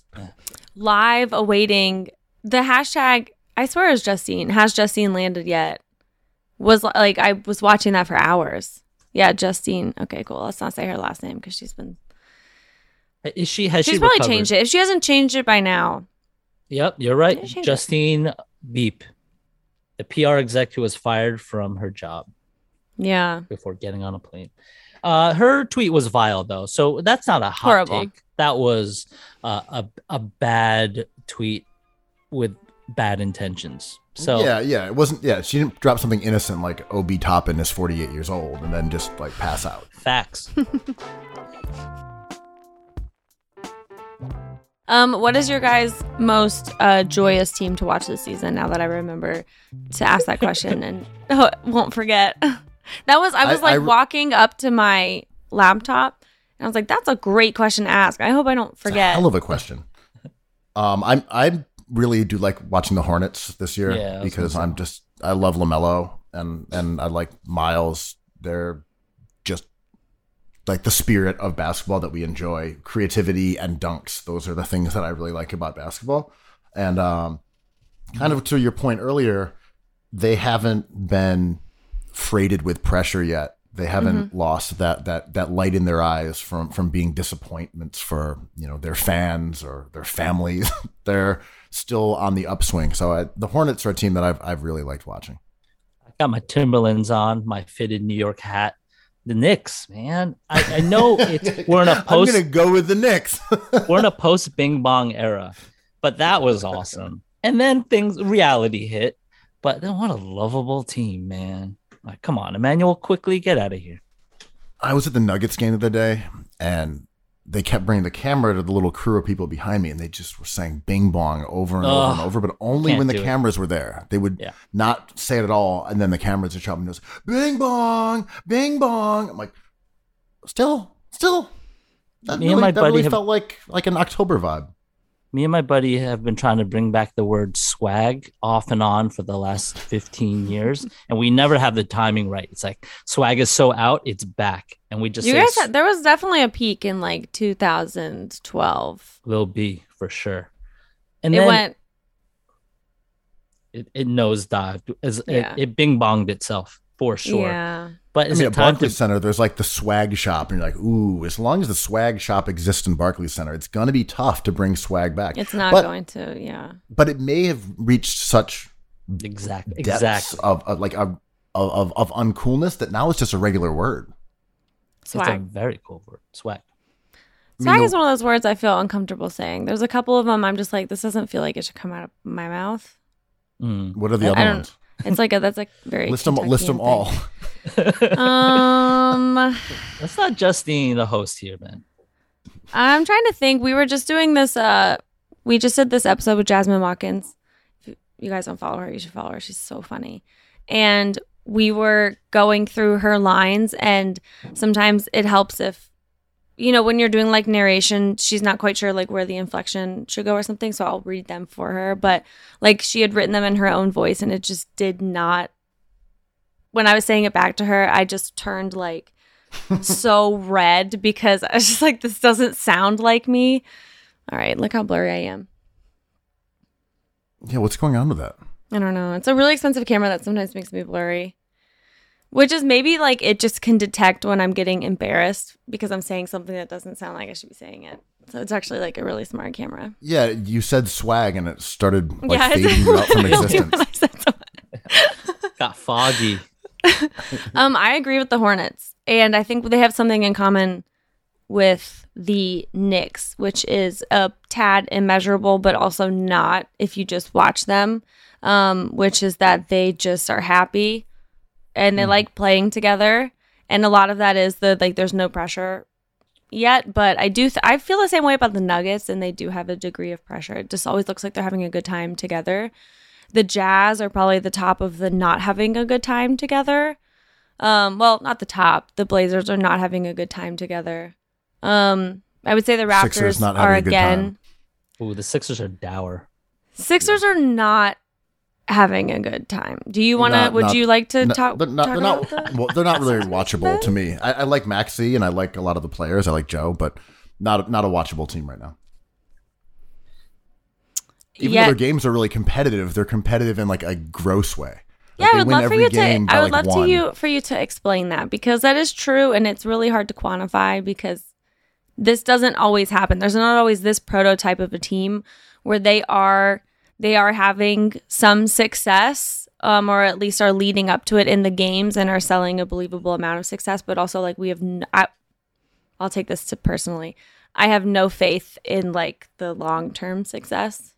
Live awaiting the hashtag. I swear is Justine. Has Justine landed yet? Was like I was watching that for hours. Yeah, Justine. Okay, cool. Let's not say her last name because she's been. Is she has She's she probably recovered? changed it. If she hasn't changed it by now, Yep, you're right. Change it? Justine Beep, the PR exec who was fired from her job yeah. before getting on a plane. Uh, her tweet was vile though, so that's not a hot Horrible. take. That was uh, a a bad tweet with bad intentions. So yeah, yeah, it wasn't. Yeah, she didn't drop something innocent like Obi Toppin is 48 years old and then just like pass out. facts. [LAUGHS] Um, what is your guys' most uh, joyous team to watch this season? Now that I remember to ask that question and [LAUGHS] oh, won't forget. [LAUGHS] that was I was I- I like re- walking up to my laptop and I was like, "That's a great question to ask." I hope I don't It's a forget. hell of a question. Um, I'm I really do like watching the Hornets this year Yeah, because I'm just I love LaMelo and and I like Miles. They're just like the spirit of basketball that we enjoy. Creativity and dunks. Those are the things that I really like about basketball. And um, kind of to your point earlier, they haven't been freighted with pressure yet. They haven't mm-hmm. lost that that that light in their eyes from from being disappointments for you know their fans or their families. [LAUGHS] They're still on the upswing. So I, the Hornets are a team that I've I've really liked watching. I got my Timberlands on, my fitted New York hat. The Knicks, man. I, I know it's [LAUGHS] we're in a post. I'm gonna go with the Knicks. [LAUGHS] we're in a post Bing Bong era, but that was awesome. And then things reality hit, but then what a lovable team, man. Like, come on, Emmanuel, quickly get out of here. I was at the Nuggets game the other day, and they kept bringing the camera to the little crew of people behind me, and they just were saying "Bing Bong" over and over and over, but only when the do it. cameras were there. They would Yeah. not say it at all, and then the cameras are chopping nose. Bing Bong, Bing Bong. I'm like, still, still. That Me and really, my that buddy really have- felt like like an October vibe. Me and my buddy have been trying to bring back the word swag off and on for the last 15 years, and we never have the timing right. It's like swag is so out, it's back. And we just you say guys had, there was definitely a peak in like 2012. Lil B for sure. And it then went, it, it nosedived as Yeah. it, it bing bonged itself for sure. yeah. But I is mean, it at time Barclays to Center, there's like the swag shop, and you're like, ooh, as long as the swag shop exists in Barclays Center, it's gonna be tough to bring swag back. It's not But- going to, yeah. but it may have reached such exact depths exactly of, of like of, of of uncoolness that now it's just a regular word. it's a Swag. very cool word. Swag. I Swag mean, is one of those words I feel uncomfortable saying. There's a couple of them I'm just like, this doesn't feel like it should come out of my mouth. Mm. What are the I- I other don't- ones? It's like a, that's like very List them. List them all. Um, That's not Justine, the host here, man. I'm trying to think. We were just doing this. Uh, we just did this episode with Jasmine Watkins. If you guys don't follow her, you should follow her. She's so funny. And we were going through her lines, and sometimes it helps if, you know, when you're doing like narration, she's not quite sure like where the inflection should go or something. So I'll read them for her. But like she had written them in her own voice, and it just did not. When I was saying it back to her, I just turned like [LAUGHS] so red because I was just like, this doesn't sound like me. All right, look how blurry I am. Yeah, what's going on with that? I don't know. It's a really expensive camera that sometimes makes me blurry. Which is maybe like it just can detect when I'm getting embarrassed because I'm saying something that doesn't sound like I should be saying it. So it's actually like a really smart camera. Yeah, you said swag, and it started like yeah, fading out from existence. [LAUGHS] when I said so. [LAUGHS] Got foggy. [LAUGHS] Um, I agree with the Hornets, and I think they have something in common with the Knicks, which is a tad immeasurable, but also not if you just watch them. Um, which is that they just are happy and they like playing together, and a lot of that is the like there's no pressure yet. But I do th- I feel the same way about the Nuggets, and they do have a degree of pressure. It just always looks like they're having a good time together. The Jazz are probably the top of the not having a good time together. Um, well, not the top. The Blazers are not having a good time together. Um, I would say the Raptors not are having a good again. Ooh, the Sixers are dour. Sixers are not having a good time. Do you want to? Would not- you like to No, talk? they're not. talk They're not, about that? well, they're not [LAUGHS] really watchable to me. I, I like Maxey and I like a lot of the players. I like Joe, but not not a watchable team right now. Even Yeah. though their games are really competitive, they're competitive in like a gross way. Yeah, I would love for you to. I would like, love to you for you to explain that because that is true, and it's really hard to quantify because this doesn't always happen. There's not always this prototype of a team where they are they are having some success, um, or at least are leading up to it in the games and are selling a believable amount of success. But also, like we have, n- I, I'll take this to personally. I have no faith in like the long term success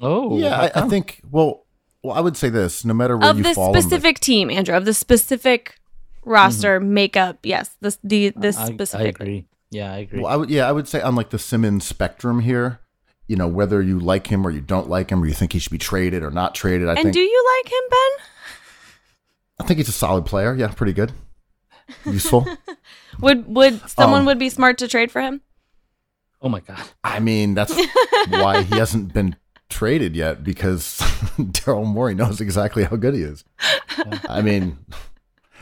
Oh, yeah, I, I think. Well, well, I would say this: no matter where of you this fall, in the- specific team, Andrew, of the specific roster makeup. Yes, this the this I, I specific. agree. Yeah, I agree. Well, I would yeah, I would say on like the Simmons spectrum here, you know, whether you like him or you don't like him, or you think he should be traded or not traded. I and think do you like him, Ben? I think he's a solid player. Yeah, pretty good, useful. [LAUGHS] Would would someone Um, would be smart to trade for him? oh my god. I mean, that's [LAUGHS] why he hasn't been traded yet because [LAUGHS] Daryl Morey knows exactly how good he is. I mean,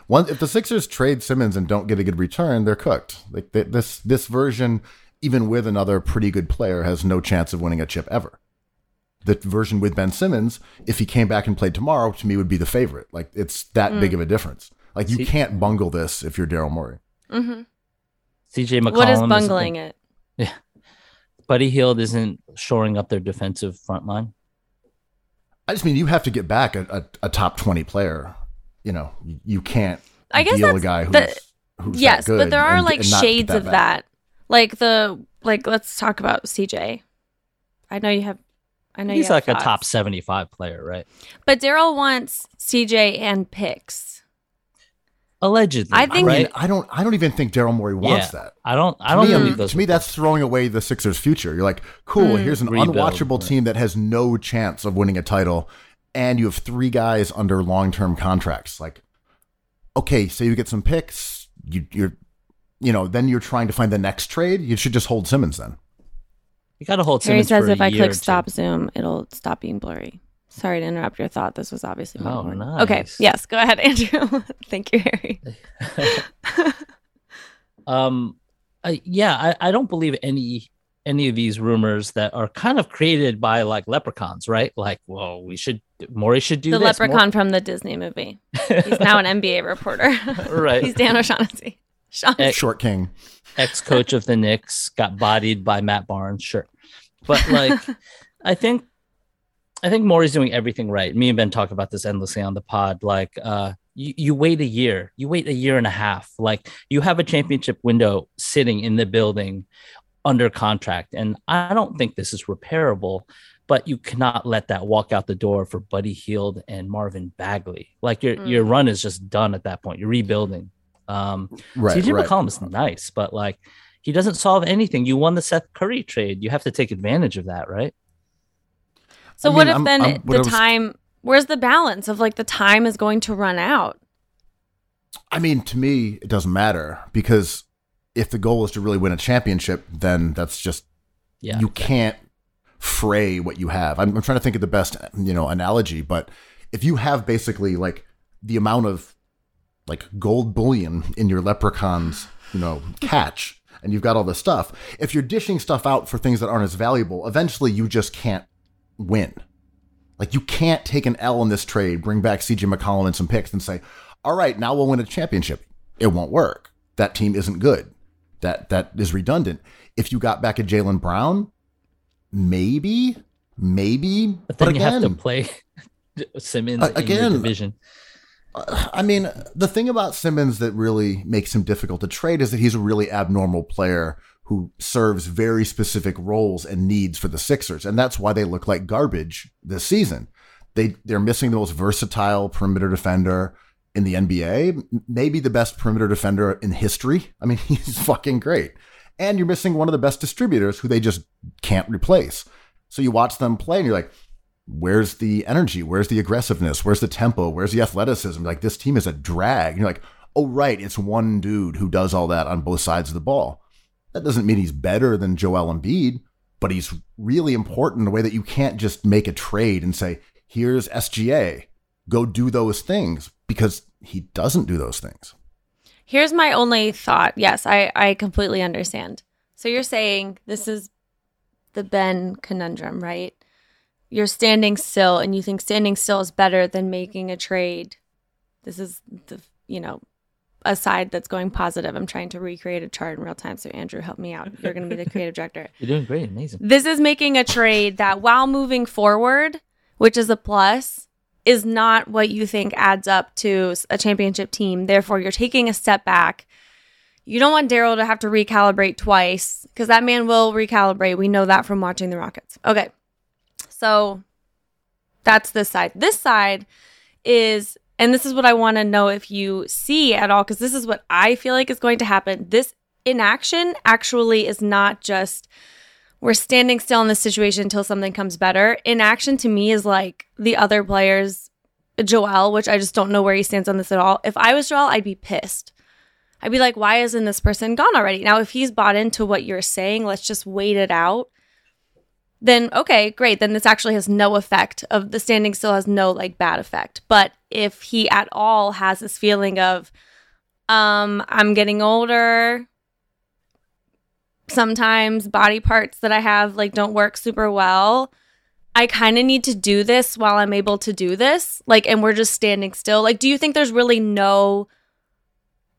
one if the Sixers trade Simmons and don't get a good return, they're cooked. Like th- this this version, even with another pretty good player, has no chance of winning a chip ever. The version with Ben Simmons, if he came back and played tomorrow, to me would be the favorite. Like it's that big of a difference. Like you See- can't bungle this if you're Daryl Morey. hmm CJ McCollum. What is isn't- bungling it? Buddy Hield isn't shoring up their defensive front line. I just mean you have to get back a, a, a top twenty player. You know, you, you can't I guess deal a that's guy who's, the- who's yes, that good but there are and- like and not get shades of back. that. Like the like. Let's talk about CJ. I know you have. I know He's you have like a top seventy-five player, right? But Daryl wants CJ and picks. Allegedly, I I think- right? I don't. I don't even think Daryl Morey wants Yeah. that. I don't. I To don't me, believe um, those. to me, that's throwing away the Sixers' future. You're like, cool. Hmm, here's an Rebuild, unwatchable right. team that has no chance of winning a title, and you have three guys under long-term contracts. Like, okay, so you get some picks. You, you're, you know, then you're trying to find the next trade. You should just hold Simmons then. you got to hold. Harry Simmons says for if I year or click two. stop Zoom, it'll stop being blurry. Sorry to interrupt your thought. This was obviously my Oh, nice. Okay. Yes. Go ahead, [LAUGHS] Andrew. Thank you, Harry. [LAUGHS] um, I, yeah, I, I don't believe any any of these rumors that are kind of created by like leprechauns, right? Like, well, we should Morey should do the this. leprechaun from the Disney movie. He's now an NBA reporter. [LAUGHS] Right. He's Dan O'Shaughnessy. Shaughnessy. Eh, Short King. ex coach of the Knicks got bodied by Matt Barnes, sure. But like I think I think Morey's doing everything right. Me and Ben talk about this endlessly on the pod. Like uh you, you wait a year, you wait a year and a half. Like you have a championship window sitting in the building under contract. And I don't think this is repairable, but you cannot let that walk out the door for Buddy Hield and Marvin Bagley. Like your Mm. your run is just done at that point. You're rebuilding. Um Right. CJ right. McCollum is nice, but like he doesn't solve anything. You won the Seth Curry trade. You have to take advantage of that, right? So I what mean, if I'm- then I'm- what the was- time? Where's the balance of like the time is going to run out? I mean, to me, it doesn't matter because if the goal is to really win a championship, then that's just Yeah. you can't fray what you have. I'm, I'm trying to think of the best, you know, analogy, but if you have basically like the amount of like gold bullion in your leprechaun's, you know, catch, and you've got all this stuff, if you're dishing stuff out for things that aren't as valuable, eventually you just can't win. Like you can't take an L in this trade, bring back CJ McCollum and some picks, and say, "All right, now we'll win a championship." It won't work. That team isn't good. That that is redundant. If you got back a Jaylen Brown, maybe, maybe, but then you again, have to play [LAUGHS] Simmons Uh, again, division. I mean, the thing about Simmons that really makes him difficult to trade is that he's a really abnormal player who serves very specific roles and needs for the Sixers, and that's why they look like garbage this season. They they're missing the most versatile perimeter defender in the NBA, maybe the best perimeter defender in history. I mean, [LAUGHS] he's fucking great. And you're missing one of the best distributors who they just can't replace. So you watch them play and you're like, where's the energy? Where's the aggressiveness? Where's the tempo? Where's the athleticism? Like this team is a drag. And you're like, oh right, it's one dude who does all that on both sides of the ball. That doesn't mean he's better than Joel Embiid, but he's really important in a way that you can't just make a trade and say, here's SGA, go do those things because he doesn't do those things. Here's my only thought. Yes, I, I completely understand. So you're saying this is the Ben conundrum, right? You're standing still and you think standing still is better than making a trade. This is the, you know, a side that's going positive. I'm trying to recreate a chart in real time. So Andrew, help me out. You're going to be the creative director. [LAUGHS] You're doing great, amazing. This is making a trade that while moving forward, which is a plus, is not what you think adds up to a championship team. Therefore, you're taking a step back. You don't want Daryl to have to recalibrate twice because that man will recalibrate. We know that from watching the Rockets. Okay. So that's this side. This side is, and this is what I want to know if you see at all, because this is what I feel like is going to happen. This inaction actually is not just we're standing still in this situation until something comes better. Inaction to me is like the other players, Joel, which I just don't know where he stands on this at all. If I was Joel, I'd be pissed. I'd be like, why isn't this person gone already? Now, if he's bought into what you're saying, let's just wait it out. Then okay, great. Then this actually has no effect of the standing still has no like bad effect. But if he at all has this feeling of, um, I'm getting older, sometimes body parts that I have like don't work super well. I kind of need to do this while I'm able to do this. Like, and we're just standing still. Like, do you think there's really no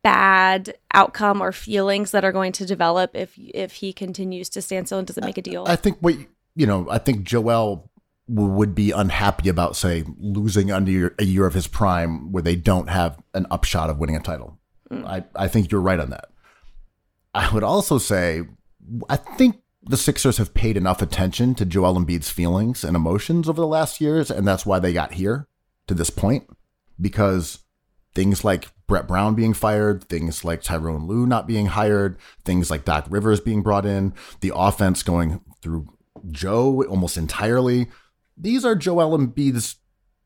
bad outcome or feelings that are going to develop if if he continues to stand still and doesn't make a deal? I think what you know, I think Joel would be unhappy about say losing under a year of his prime where they don't have an upshot of winning a title. Mm. I I think you're right on that. I would also say I think the Sixers have paid enough attention to Joel Embiid's feelings and emotions over the last years, and that's why they got here to this point. Because things like Brett Brown being fired, things like Tyronn Lue not being hired, things like Doc Rivers being brought in, the offense going through Joe almost entirely. These are Joel Embiid's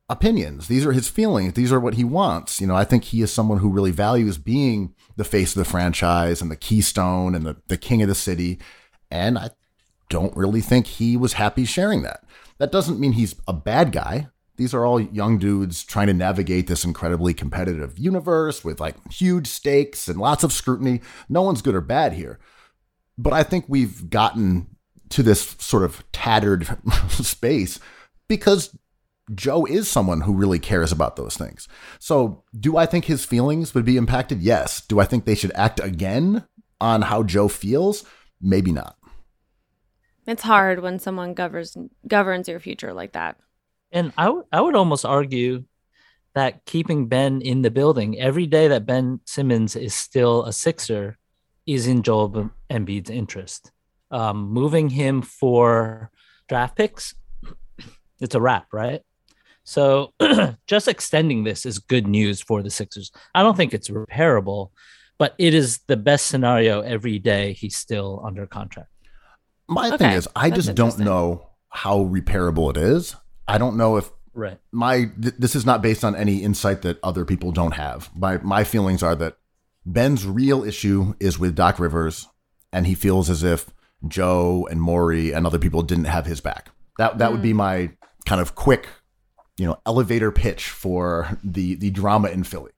opinions. These are his feelings. These are what he wants. You know, I think he is someone who really values being the face of the franchise and the keystone and the, the king of the city. And I don't really think he was happy sharing that. That doesn't mean he's a bad guy. These are all young dudes trying to navigate this incredibly competitive universe with like huge stakes and lots of scrutiny. No one's good or bad here. But I think we've gotten to this sort of tattered [LAUGHS] space because Joe is someone who really cares about those things. So, do I think his feelings would be impacted? Yes. Do I think they should act again on how Joe feels? Maybe not. It's hard when someone governs governs your future like that. And I, w- I would almost argue that keeping Ben in the building every day that Ben Simmons is still a Sixer is in Joel Embiid's interest. Um, moving him for draft picks, it's a wrap, right? So [CLEARS THROAT] just extending this is good news for the Sixers. I don't think it's repairable, but it is the best scenario every day he's still under contract. My Okay, thing is, I that's just don't know how repairable it is. I don't know if Right. my th- this is not based on any insight that other people don't have. My my feelings are that Ben's real issue is with Doc Rivers, and he feels as if Joe and Morey and other people didn't have his back. That that would be mm. my kind of quick, you know, elevator pitch for the the drama in Philly.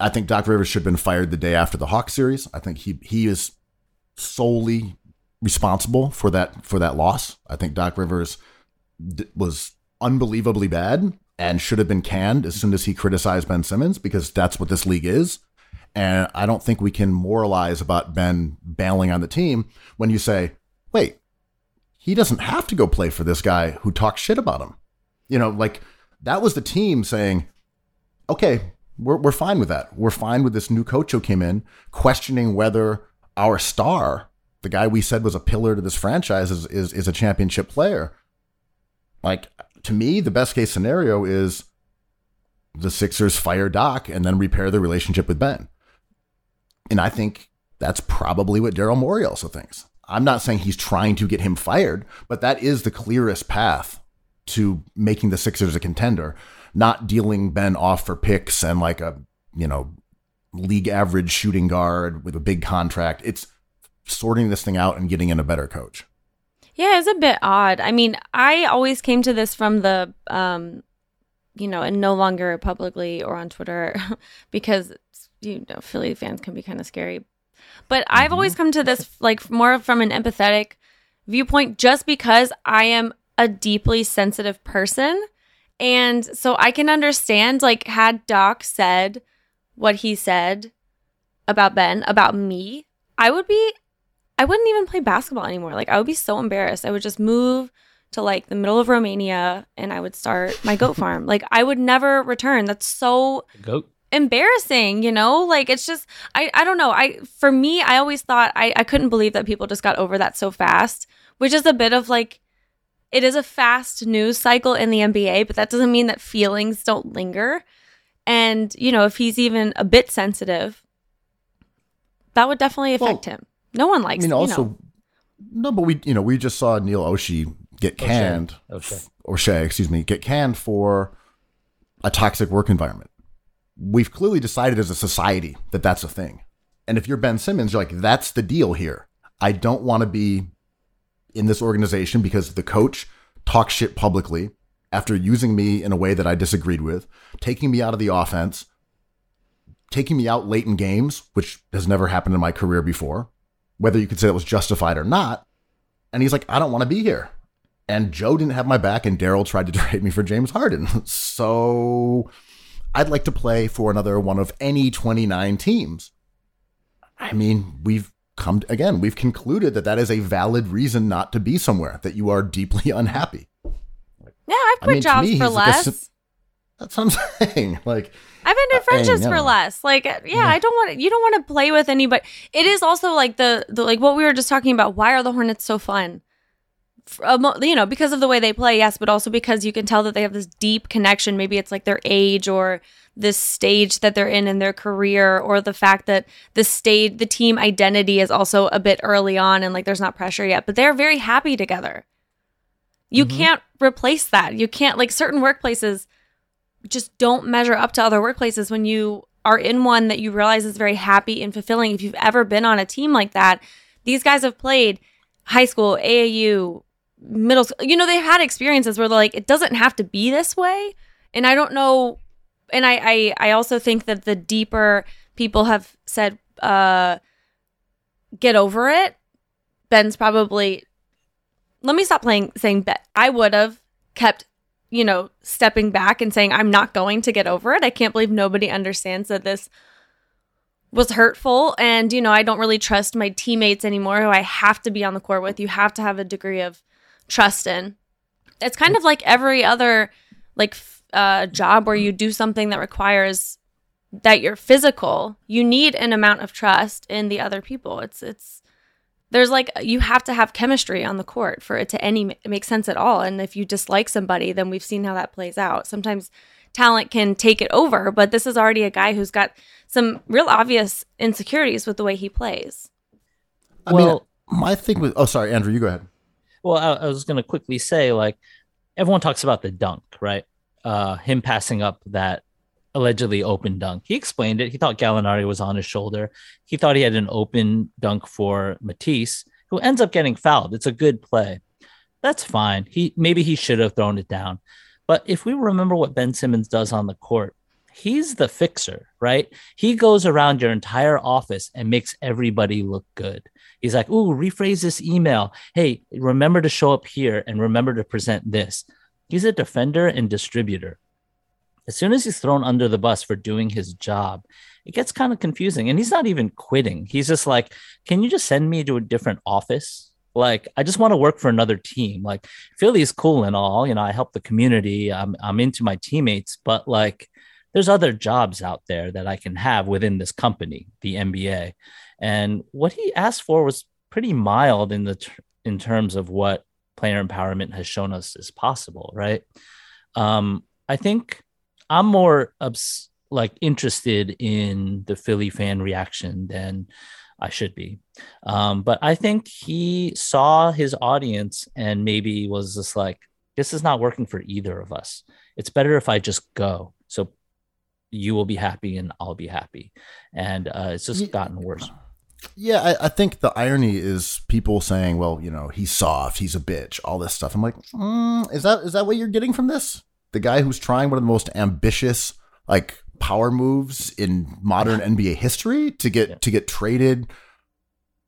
I think Doc Rivers should have been fired the day after the Hawk series. I think he he is solely responsible for that for that loss. I think Doc Rivers d- was unbelievably bad and should have been canned as soon as he criticized Ben Simmons because that's what this league is. And I don't think we can moralize about Ben bailing on the team when you say, "Wait, he doesn't have to go play for this guy who talks shit about him." You know, like that was the team saying, "Okay, we're we're fine with that. We're fine with this new coach who came in questioning whether our star, the guy we said was a pillar to this franchise, is is, is a championship player." Like to me, the best case scenario is the Sixers fire Doc and then repair the relationship with Ben. And I think that's probably what Daryl Morey also thinks. I'm not saying he's trying to get him fired, but that is the clearest path to making the Sixers a contender, not dealing Ben off for picks and like a, you know, league average shooting guard with a big contract. It's sorting this thing out and getting in a better coach. Yeah, it's a bit odd. I mean, I always came to this from the, um, you know, and no longer publicly or on Twitter [LAUGHS] because you know Philly fans can be kind of scary. But I've mm-hmm. always come to this like more from an empathetic viewpoint, just because I am a deeply sensitive person, and so I can understand like had Doc said what he said about Ben about me, I would be I wouldn't even play basketball anymore. Like I would be so embarrassed. I would just move to like the middle of Romania and I would start my goat farm. Like I would never return. That's so Goat. Embarrassing, you know? Like it's just I I don't know. I for me, I always thought I, I couldn't believe that people just got over that so fast, which is a bit of like it is a fast news cycle in the NBA, but that doesn't mean that feelings don't linger. And, you know, if he's even a bit sensitive, that would definitely affect him. No one likes I likes mean, you also, know. no, but we, you know, we just saw Neil Olshey get canned, O'Shea. or Shea, excuse me, get canned for a toxic work environment. We've clearly decided as a society that that's a thing. And if you're Ben Simmons, you're like, that's the deal here. I don't want to be in this organization because the coach talks shit publicly after using me in a way that I disagreed with, taking me out of the offense, taking me out late in games, which has never happened in my career before, whether you could say it was justified or not. And he's like, I don't want to be here. And Joe didn't have my back, and Daryl tried to [LAUGHS] trade me for James Harden. [LAUGHS] So I'd like to play for another one of any 29 teams. I mean, we've come again, we've concluded that that is a valid reason not to be somewhere, that you are deeply [LAUGHS] unhappy. Yeah, I've I quit mean, jobs me, for he's like a less. That's what I'm [LAUGHS] saying. Like, I've ended Uh, friendships you for less. Like, yeah, I don't want you don't want to play with anybody. It is also like the, the like what we were just talking about. Why are the Hornets so fun? F- a mo- you know, because of the way they play, yes, but also because you can tell that they have this deep connection. Maybe it's like their age or this stage that they're in in their career, or the fact that the stage, the team identity is also a bit early on and like there's not pressure yet, but they're very happy together. You Mhm. can't replace that. You can't, like, certain workplaces just don't measure up to other workplaces when you are in one that you realize is very happy and fulfilling. If you've ever been on a team like that, these guys have played high school, AAU, middle school. You know, they've had experiences where they're like, it doesn't have to be this way. And I don't know. And I, I, I also think that the deeper people have said, uh, get over it, Ben's probably, let me stop playing, saying bet. I would have kept you know, stepping back and saying, I'm not going to get over it. I can't believe nobody understands that this was hurtful. And, you know, I don't really trust my teammates anymore who I have to be on the court with. You have to have a degree of trust in. It's kind of like every other like uh, job where you do something that requires that you're physical. You need an amount of trust in the other people. It's it's there's like you have to have chemistry on the court for it to any make sense at all and if you dislike somebody then we've seen how that plays out sometimes talent can take it over but this is already a guy who's got some real obvious insecurities with the way he plays I well, mean, my thing with oh, sorry, Andrew, you go ahead. Well, I, I was going to quickly say, like, everyone talks about the dunk, right? Uh, him passing up that allegedly open dunk. He explained it. He thought Gallinari was on his shoulder. He thought he had an open dunk for Matisse, who ends up getting fouled. It's a good play. That's fine. He maybe he should have thrown it down. But if we remember what Ben Simmons does on the court, he's the fixer, right? He goes around your entire office and makes everybody look good. He's like, "Ooh, rephrase this email. Hey, remember to show up here and remember to present this." He's a defender and distributor. As soon as he's thrown under the bus for doing his job, it gets kind of confusing. And he's not even quitting. He's just like, "Can you just send me to a different office?" Like, I just want to work for another team. Like, Philly's cool and all, you know, I help the community. I'm I'm into my teammates, but like there's other jobs out there that I can have within this company, the NBA. And what he asked for was pretty mild in the ter- in terms of what player empowerment has shown us is possible, right? Um, I think I'm more obs- like interested in the Philly fan reaction than I should be. Um, but I think he saw his audience and maybe was just like, this is not working for either of us. It's better if I just go. So you will be happy and I'll be happy. And uh, it's just gotten worse. Yeah, I, I think the irony is people saying, "Well, you know, he's soft, he's a bitch," all this stuff. I'm like, mm, is that is that what you're getting from this? The guy who's trying one of the most ambitious like power moves in modern NBA history to get Yeah. to get traded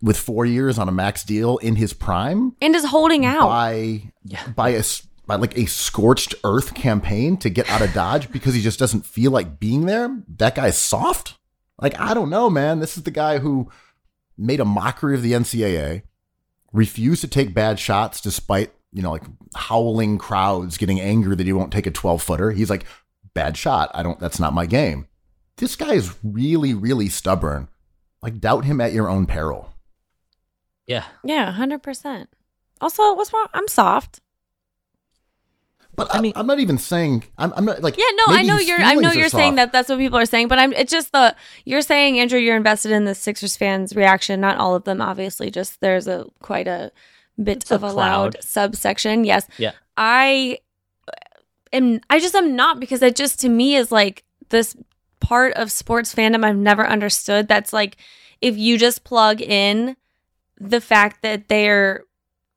with four years on a max deal in his prime and is holding out by Yeah. by a s- by like a scorched earth campaign to get out of Dodge because he just doesn't feel like being there. That guy's soft. Like I don't know, man. This is the guy who made a mockery of the NCAA, refused to take bad shots despite you know like howling crowds getting angry that he won't take a 12 footer. He's like, bad shot. I don't. That's not my game. This guy is really really stubborn. Like doubt him at your own peril. Yeah. yeah 100% also what's wrong i'm soft But I mean, I, am not even saying I'm, I'm not like Yeah, no, I know you're. I know feelings are you're saying that that's what people are saying, but I'm. It's just the you're saying, Andrew. You're invested in the Sixers fans' reaction. Not all of them, obviously. Just there's a quite a bit It's of a loud subsection. Yes. Yeah. I am. I just am not because it just to me is like this part of sports fandom I've never understood. That's like if you just plug in the fact that they're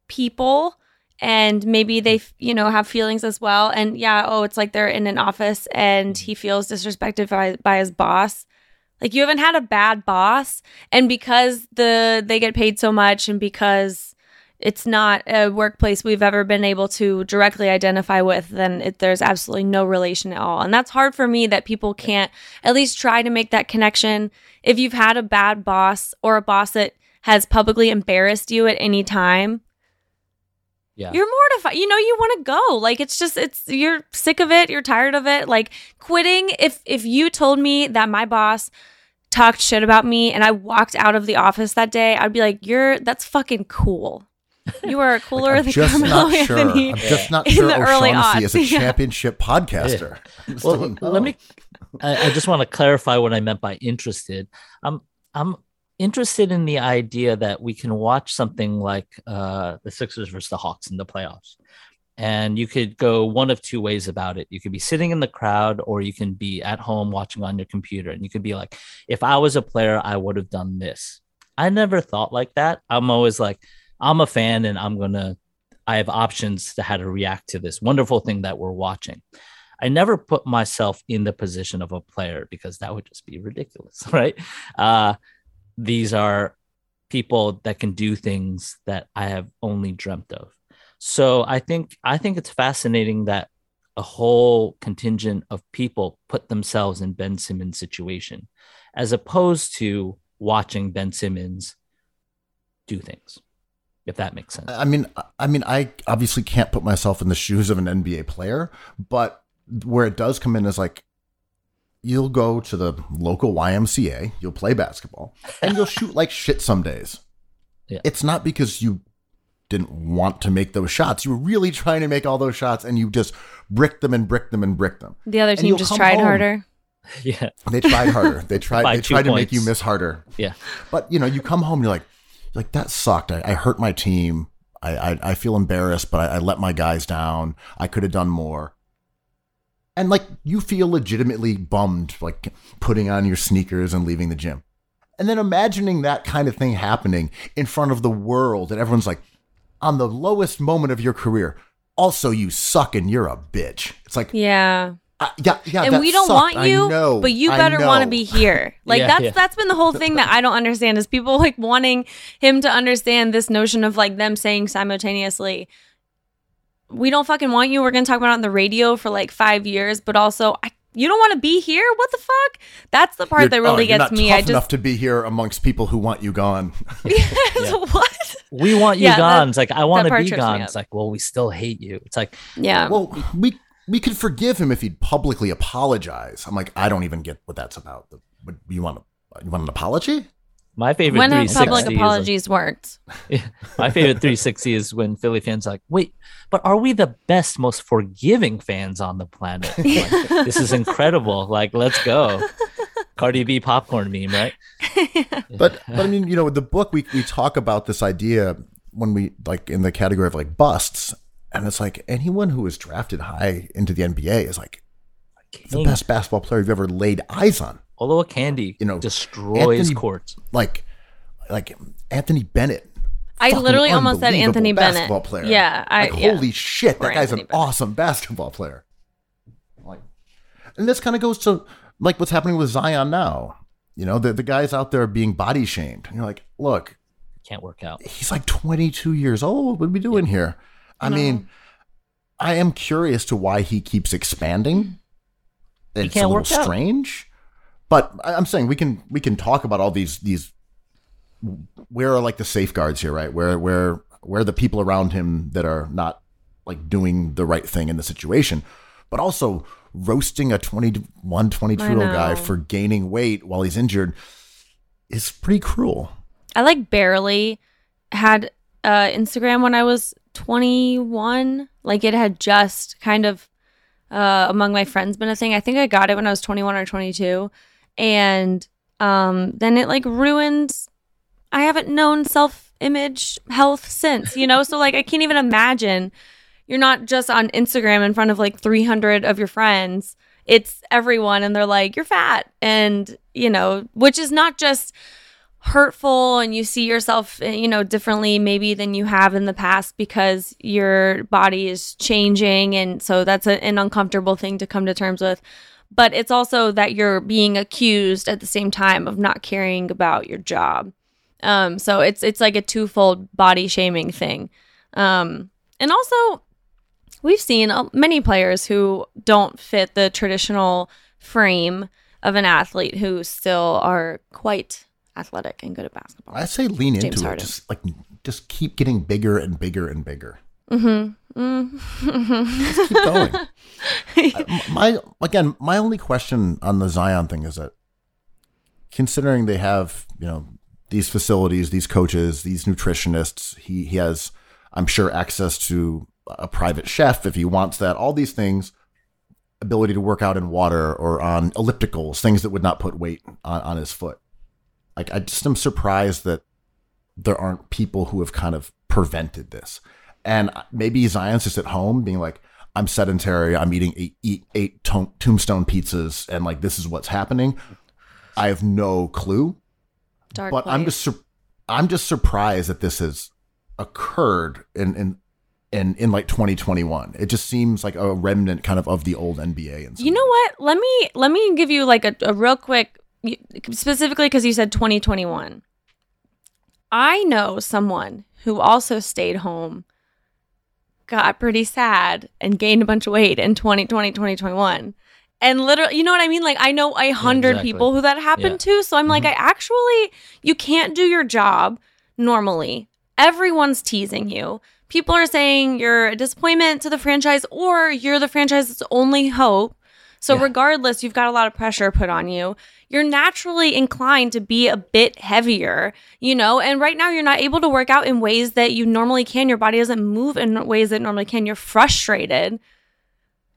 people and maybe they you know have feelings as well. And yeah oh it's like they're in an office and he feels disrespected by, by his boss. Like you haven't had a bad boss. And because the they get paid so much and because it's not a workplace we've ever been able to directly identify with then it, there's absolutely no relation at all. And that's hard for me that people can't at least try to make that connection. If you've had a bad boss or a boss that has publicly embarrassed you at any time Yeah. you're mortified. You know, you want to go. Like it's just it's you're sick of it, you're tired of it. Like quitting if if you told me that my boss talked shit about me and I walked out of the office that day, I'd be like, "You're that's fucking cool." You are [LAUGHS] cooler I'm than just Carmelo not sure. Anthony. I'm just not in sure the early O'Shaughnessy is a aughts, [LAUGHS] yeah. championship podcaster. [LAUGHS] I just well, let me. I, I just want to clarify what I meant by interested. I'm I'm interested in the idea that we can watch something like uh, the Sixers versus the Hawks in the playoffs, and you could go one of two ways about it. You could be sitting in the crowd, or you can be at home watching on your computer, and you could be like, "If I was a player, I would have done this." I never thought like that. I'm always like, I'm a fan, and I'm gonna. I have options to how to react to this wonderful thing that we're watching. I never put myself in the position of a player because that would just be ridiculous, [LAUGHS] right? Uh, these are people that can do things that I have only dreamt of. So I think I think it's fascinating that a whole contingent of people put themselves in Ben Simmons' situation, as opposed to watching Ben Simmons do things, if that makes sense. I mean, I mean, I obviously can't put myself in the shoes of an NBA player, but where it does come in is like, you'll go to the local YMCA, you'll play basketball, and you'll shoot like shit some days. Yeah. It's not because you didn't want to make those shots. You were really trying to make all those shots, and you just brick them and brick them and brick them. The other team just tried home. harder. [LAUGHS] yeah, They tried harder. They [LAUGHS] tried. They two tried to make you miss harder. yeah. But you know, you come home, you're like, you're like that sucked. I, I hurt my team. I, I I feel embarrassed, but I, I let my guys down. I could have done more. And like you feel legitimately bummed, like putting on your sneakers and leaving the gym. And then imagining that kind of thing happening in front of the world, and everyone's like, on the lowest moment of your career. Also, you suck and you're a bitch. It's like, Yeah. uh, yeah, yeah. and that we don't sucked. want you, know, but you better want to be here. [LAUGHS] Like Yeah, that's yeah. that's been the whole thing that I don't understand is people like wanting him to understand this notion of like them saying simultaneously, we don't fucking want you. We're gonna talk about it on the radio for like five years, but also I, you don't want to be here. What the fuck? That's the part You're- that really you're gets not me. Tough I just enough to be here amongst people who want you gone. [LAUGHS] [LAUGHS] Yeah, what? We want you Yeah, that- gone. It's like I want to be gone. It's like, well, we still hate you. It's like, Yeah. Well, we we could forgive him if he'd publicly apologize. I'm like, I don't even get what that's about. The- What you want? A, you want an apology? My favorite. when have 360 public is, like- apologies worked? [LAUGHS] My favorite 360 is when Philly fans are like, wait, but are we the best, most forgiving fans on the planet? [LAUGHS] Like, this is incredible. Like, let's go. Cardi B popcorn meme, right? [LAUGHS] But but I mean, you know, with the book we we talk about this idea when we like in the category of like busts, and it's like anyone who was drafted high into the NBA is like the best basketball player you've ever laid eyes on. Although a Candy, You know, destroys Anthony- courts. Like like Anthony Bennett. I literally almost said unbelievable Anthony Bennett. player. Yeah, I like yeah. holy shit, that Or guy's Anthony an Bennett. awesome basketball player. Like, and this kind of goes to like what's happening with Zion now. You know, the the guy's out there being body shamed. And you're like, look, Can't work out. he's like 22 years old. What are we doing here? I mean, I am curious to why he keeps expanding. It's can't a little work out. But I'm saying we can we can talk about all these these. Where are like the safeguards here, right? Where where where are the people around him that are not like doing the right thing in the situation, but also roasting a 21, 22 year old guy for gaining weight while he's injured is pretty cruel. I like barely had uh, Instagram when I was 21. Like it had just kind of uh, among my friends been a thing. I think I got it when I was 21 or 22, and um, then it like ruined. I haven't known self image health since, you know. so like I can't even imagine. You're not just on Instagram in front of like 300 of your friends. It's everyone, and they're like, "You're fat," and you know, which is not just hurtful and you see yourself eh, you know differently maybe than you have in the past because your body is changing and so that's a, an uncomfortable thing to come to terms with but it's also that you're being accused at the same time of not caring about your job um so it's it's like a twofold body shaming thing um and also we've seen uh, many players who don't fit the traditional frame of an athlete who still are quite athletic and good at basketball. I say lean James into it. Just like just keep getting bigger and bigger and bigger. Mm-hmm. Mm. Just keep going. I- my again, my only question on the Zion thing is that considering they have you know these facilities, these coaches, these nutritionists, he he has I'm sure access to a private chef if he wants that. All these things, ability to work out in water or on ellipticals, things that would not put weight on, on his foot. Like I just am surprised that there aren't people who have kind of prevented this. And maybe Zion's just at home being like, I'm sedentary. I'm eating eight, eight, eight to- tombstone pizzas, and like this is what's happening. I have no clue. Dark but I'm just sur- I'm just surprised that this has occurred in in in in like 2021. It just seems like a remnant kind of of the old NBA. And You know what? Let me let me give you like a, a real quick specifically because you said 2021. I know someone who also stayed home, got pretty sad, and gained a bunch of weight in 2020, 2021. And literally, you know what I mean? Like, I know a hundred exactly. people who that happened to. So I'm like, mm-hmm. I actually, you can't do your job normally. Everyone's teasing you. People are saying you're a disappointment to the franchise or you're the franchise's only hope. So, Yeah. regardless, you've got a lot of pressure put on you. You're naturally inclined to be a bit heavier, you know? And right now, you're not able to work out in ways that you normally can. Your body doesn't move in ways that normally can. You're frustrated.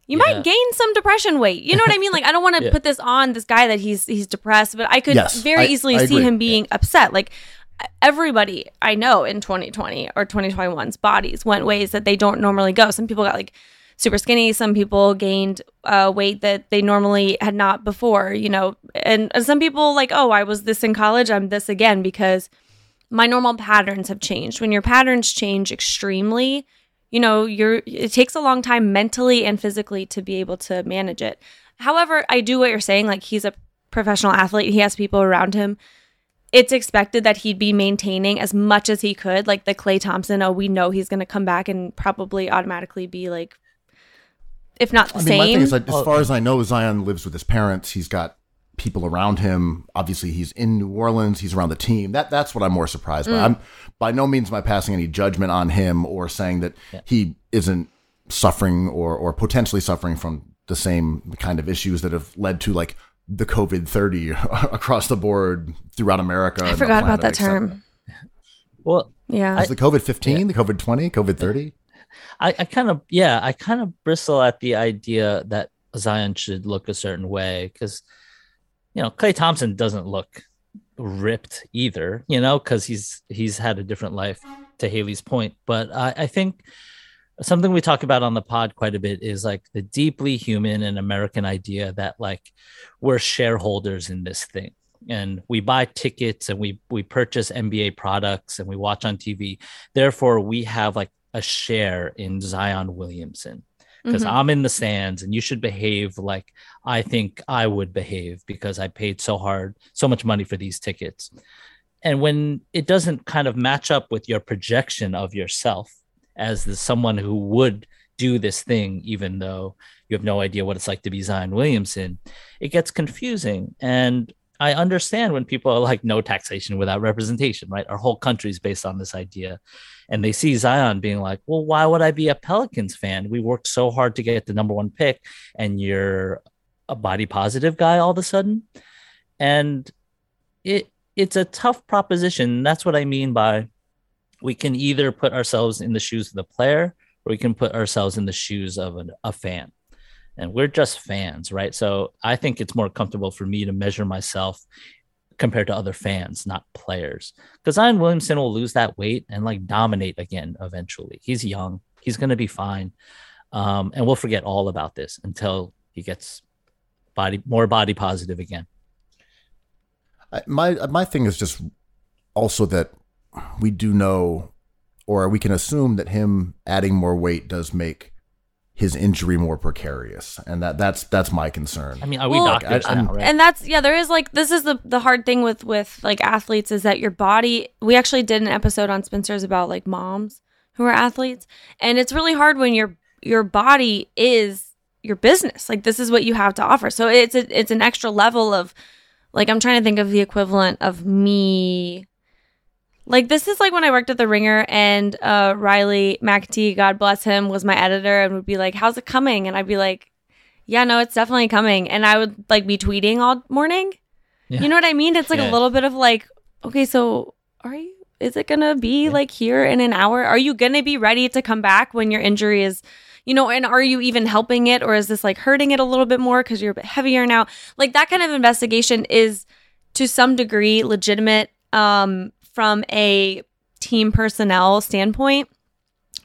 You Yeah. might gain some depression weight. You know what I mean? Like I don't want to [LAUGHS] Yeah. put this on this guy that he's he's depressed, but I could Yes, very I- easily I see agree. him being upset. Like everybody I know in 2020 or 2021's bodies went ways that they don't normally go. Some people got like super skinny. Some people gained uh, weight that they normally had not before. You know, and, and some people like, oh, I was this in college. I'm this again because my normal patterns have changed. When your patterns change extremely, you know, you're it takes a long time mentally and physically to be able to manage it. However, I do what you're saying. Like he's a professional athlete. He has people around him. It's expected that he'd be maintaining as much as he could. Like the Klay Thompson, oh, we know he's going to come back and probably automatically be like, if not the I mean, my thing is, like, as far as I know, Zion lives with his parents. He's got people around him. Obviously, he's in New Orleans. He's around the team. That that's what I'm more surprised Mm. by. I'm by no means am I passing any judgment on him or saying that he isn't suffering or or potentially suffering from the same kind of issues that have led to like the COVID thirty [LAUGHS] across the board throughout America. I and the forgot about that term. Well, Yeah. Is the COVID fifteen, the COVID twenty, COVID thirty? I, I kind of yeah, I kind of bristle at the idea that Zion should look a certain way because you know Klay Thompson doesn't look ripped either, you know, because he's he's had a different life to Haley's point. But I, I think something we talk about on the pod quite a bit is like the deeply human and American idea that like we're shareholders in this thing. And we buy tickets and we we purchase NBA products and we watch on TV. Therefore, we have like a share in Zion Williamson because Mhm. I'm in the stands and you should behave like I think I would behave because I paid so hard, so much money for these tickets. And when it doesn't kind of match up with your projection of yourself as the someone who would do this thing, even though you have no idea what it's like to be Zion Williamson, it gets confusing. And I understand when people are like, no taxation without representation, right? Our whole country is based on this idea. And they see Zion being like, well, why would I be a Pelicans fan? We worked so hard to get the number one pick, and you're a body positive guy all of a sudden. And it it's a tough proposition. That's what I mean by we can either put ourselves in the shoes of the player or we can put ourselves in the shoes of an, a fan and we're just fans right so i think it's more comfortable for me to measure myself compared to other fans not players. Because zion williamson will lose that weight and like dominate again eventually. He's young. He's going to be fine. Um, and we'll forget all about this until he gets body more body positive again. My my thing is just also that we do know or we can assume that him adding more weight does make his injury more precarious and that that's that's my concern. I mean are we Well, doctors? I- now right and that's yeah there is like this is the the hard thing with with like athletes is that your body we actually did an episode on spencer's about like moms who are athletes and it's really hard when your your body is your business. Like this is what you have to offer. So it's a, it's an extra level of like i'm trying to think of the equivalent of me like this is like when I worked at the Ringer and uh, Riley McAtee, God bless him, was my editor and would be like, "How's it coming?" And I'd be like, "Yeah, no, it's definitely coming." And I would like be tweeting all morning. Yeah. You know what I mean? It's like Yeah. a little bit of like, okay, so are you is it gonna be like here in an hour? Are you gonna be ready to come back when your injury is, you know, and are you even helping it or is this like hurting it a little bit more because you're a bit heavier now? Like that kind of investigation is to some degree legitimate um, from a team personnel standpoint.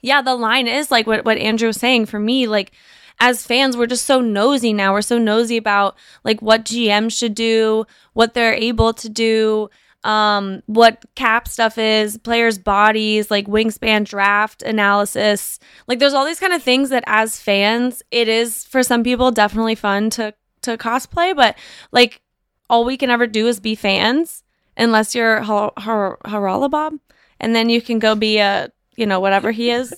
Yeah, the line is like what, what Andrew was saying for me, like as fans, we're just so nosy now. We're so nosy about like what GM should do, what they're able to do, um, what cap stuff is, players' bodies, like wingspan draft analysis. Like there's all these kind of things that as fans, it is for some people definitely fun to to cosplay, but like all we can ever do is be fans unless you're Har- Har- Haralabob and then you can go be a you know whatever he is.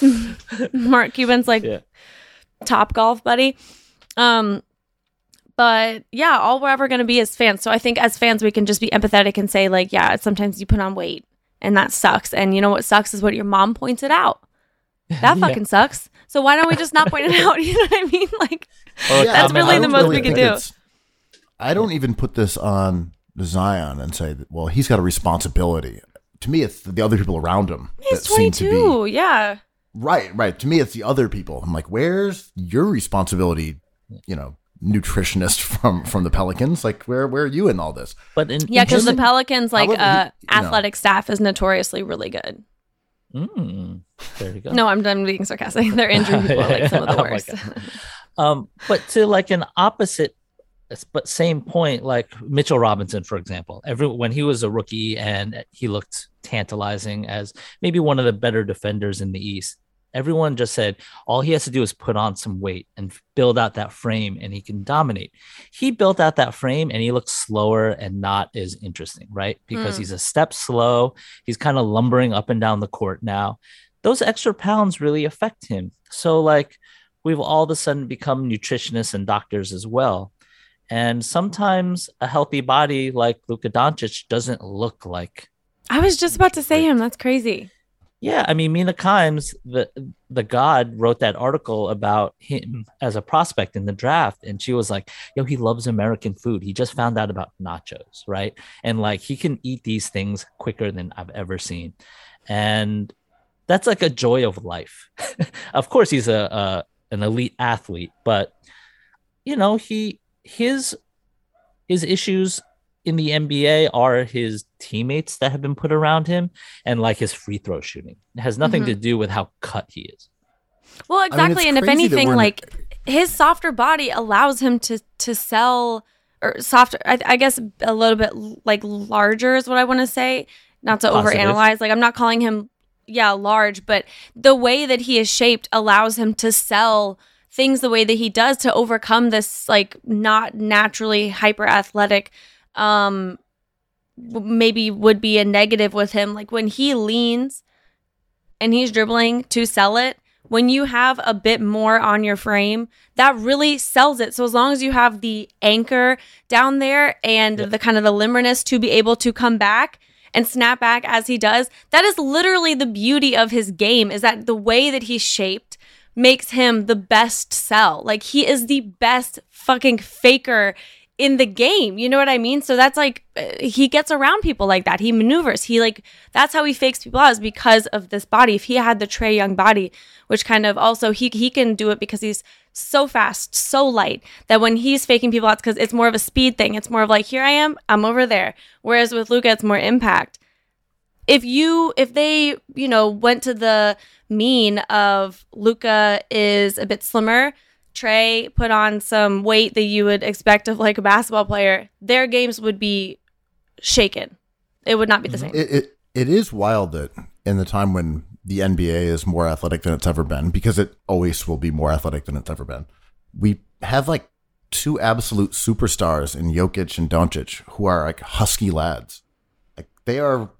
[LAUGHS] Mark Cuban's like Yeah. top golf buddy. Um, but yeah, all we're ever going to be is fans. So I think as fans, we can just be empathetic and say, like, yeah, sometimes you put on weight and that sucks. And you know what sucks is what your mom points it out. [LAUGHS] That Yeah. fucking sucks. So why don't we just not point it out? [LAUGHS] You know what I mean? Like, Or Yeah, That's comment really on the it. most we could think do. I don't even put this on Zion and say, that, well, he's got a responsibility. To me, it's the other people around him. he's that seem to be- 22. Yeah. Right, right. To me, it's the other people. I'm like, where's your responsibility? You know, nutritionist [LAUGHS] from from the Pelicans. Like, where where are you in all this? But in, Yeah, because the Pelicans, like, However, uh, he- you know. athletic staff is notoriously really good. Mm, there you go. No, I'm done being sarcastic. [LAUGHS] They're injury people like some of the [LAUGHS] Oh worst. God. Um, but to like an opposite, but same point, like Mitchell Robinson, for example. Every when he was a rookie and he looked tantalizing as maybe one of the better defenders in the East. Everyone just said all he has to do is put on some weight and build out that frame, and he can dominate. He built out that frame, and he looks slower and not as interesting, right? Because Mm. he's a step slow. He's kind of lumbering up and down the court now. Those extra pounds really affect him. So, like, we've all of a sudden become nutritionists and doctors as well. And sometimes a healthy body like Luka Doncic doesn't look like. I was just about to say him. That's crazy. Yeah, I mean, Mina Kimes, the the god, wrote that article about him as a prospect in the draft, and she was like, "Yo, he loves American food. He just found out about nachos, right? And like, he can eat these things quicker than I've ever seen, and that's like a joy of life. [LAUGHS] of course, he's a, a an elite athlete, but you know, he his his issues in the NBA are his teammates that have been put around him and like his free throw shooting. It has nothing to mm-hmm. do with how cut he is. Well, I mean, exactly. and if anything, like his softer body allows him to to sell or softer. I, I guess a little bit like larger is what I want to say. Not to Positive. overanalyze. Like I'm not calling him yeah large, but the way that he is shaped allows him to sell things the way that he does to overcome this like not naturally hyper athletic um maybe would be a negative with him like when he leans and he's dribbling to sell it when you have a bit more on your frame that really sells it so as long as you have the anchor down there and Yep. the kind of the limberness to be able to come back and snap back as he does that is literally the beauty of his game is that the way that he's shaped makes him the best sell like he is the best fucking faker in the game. You know what I mean? So that's like uh, he gets around people like that. He maneuvers. He like that's how he fakes people out is because of this body. If he had the Trae Young body, which kind of also he he can do it because he's so fast, so light that when he's faking people out, because it's more of a speed thing. It's more of like here I am, I'm over there. Whereas with Luka, it's more impact. If you if they you know went to the mean of Luka is a bit slimmer, Trae put on some weight that you would expect of like a basketball player, their games would be shaken. It would not be the mm-hmm. same. It, it it is wild that in the time when the NBA is more athletic than it's ever been, because it always will be more athletic than it's ever been. We have like two absolute superstars in Jokic and Doncic who are like husky lads. Like they are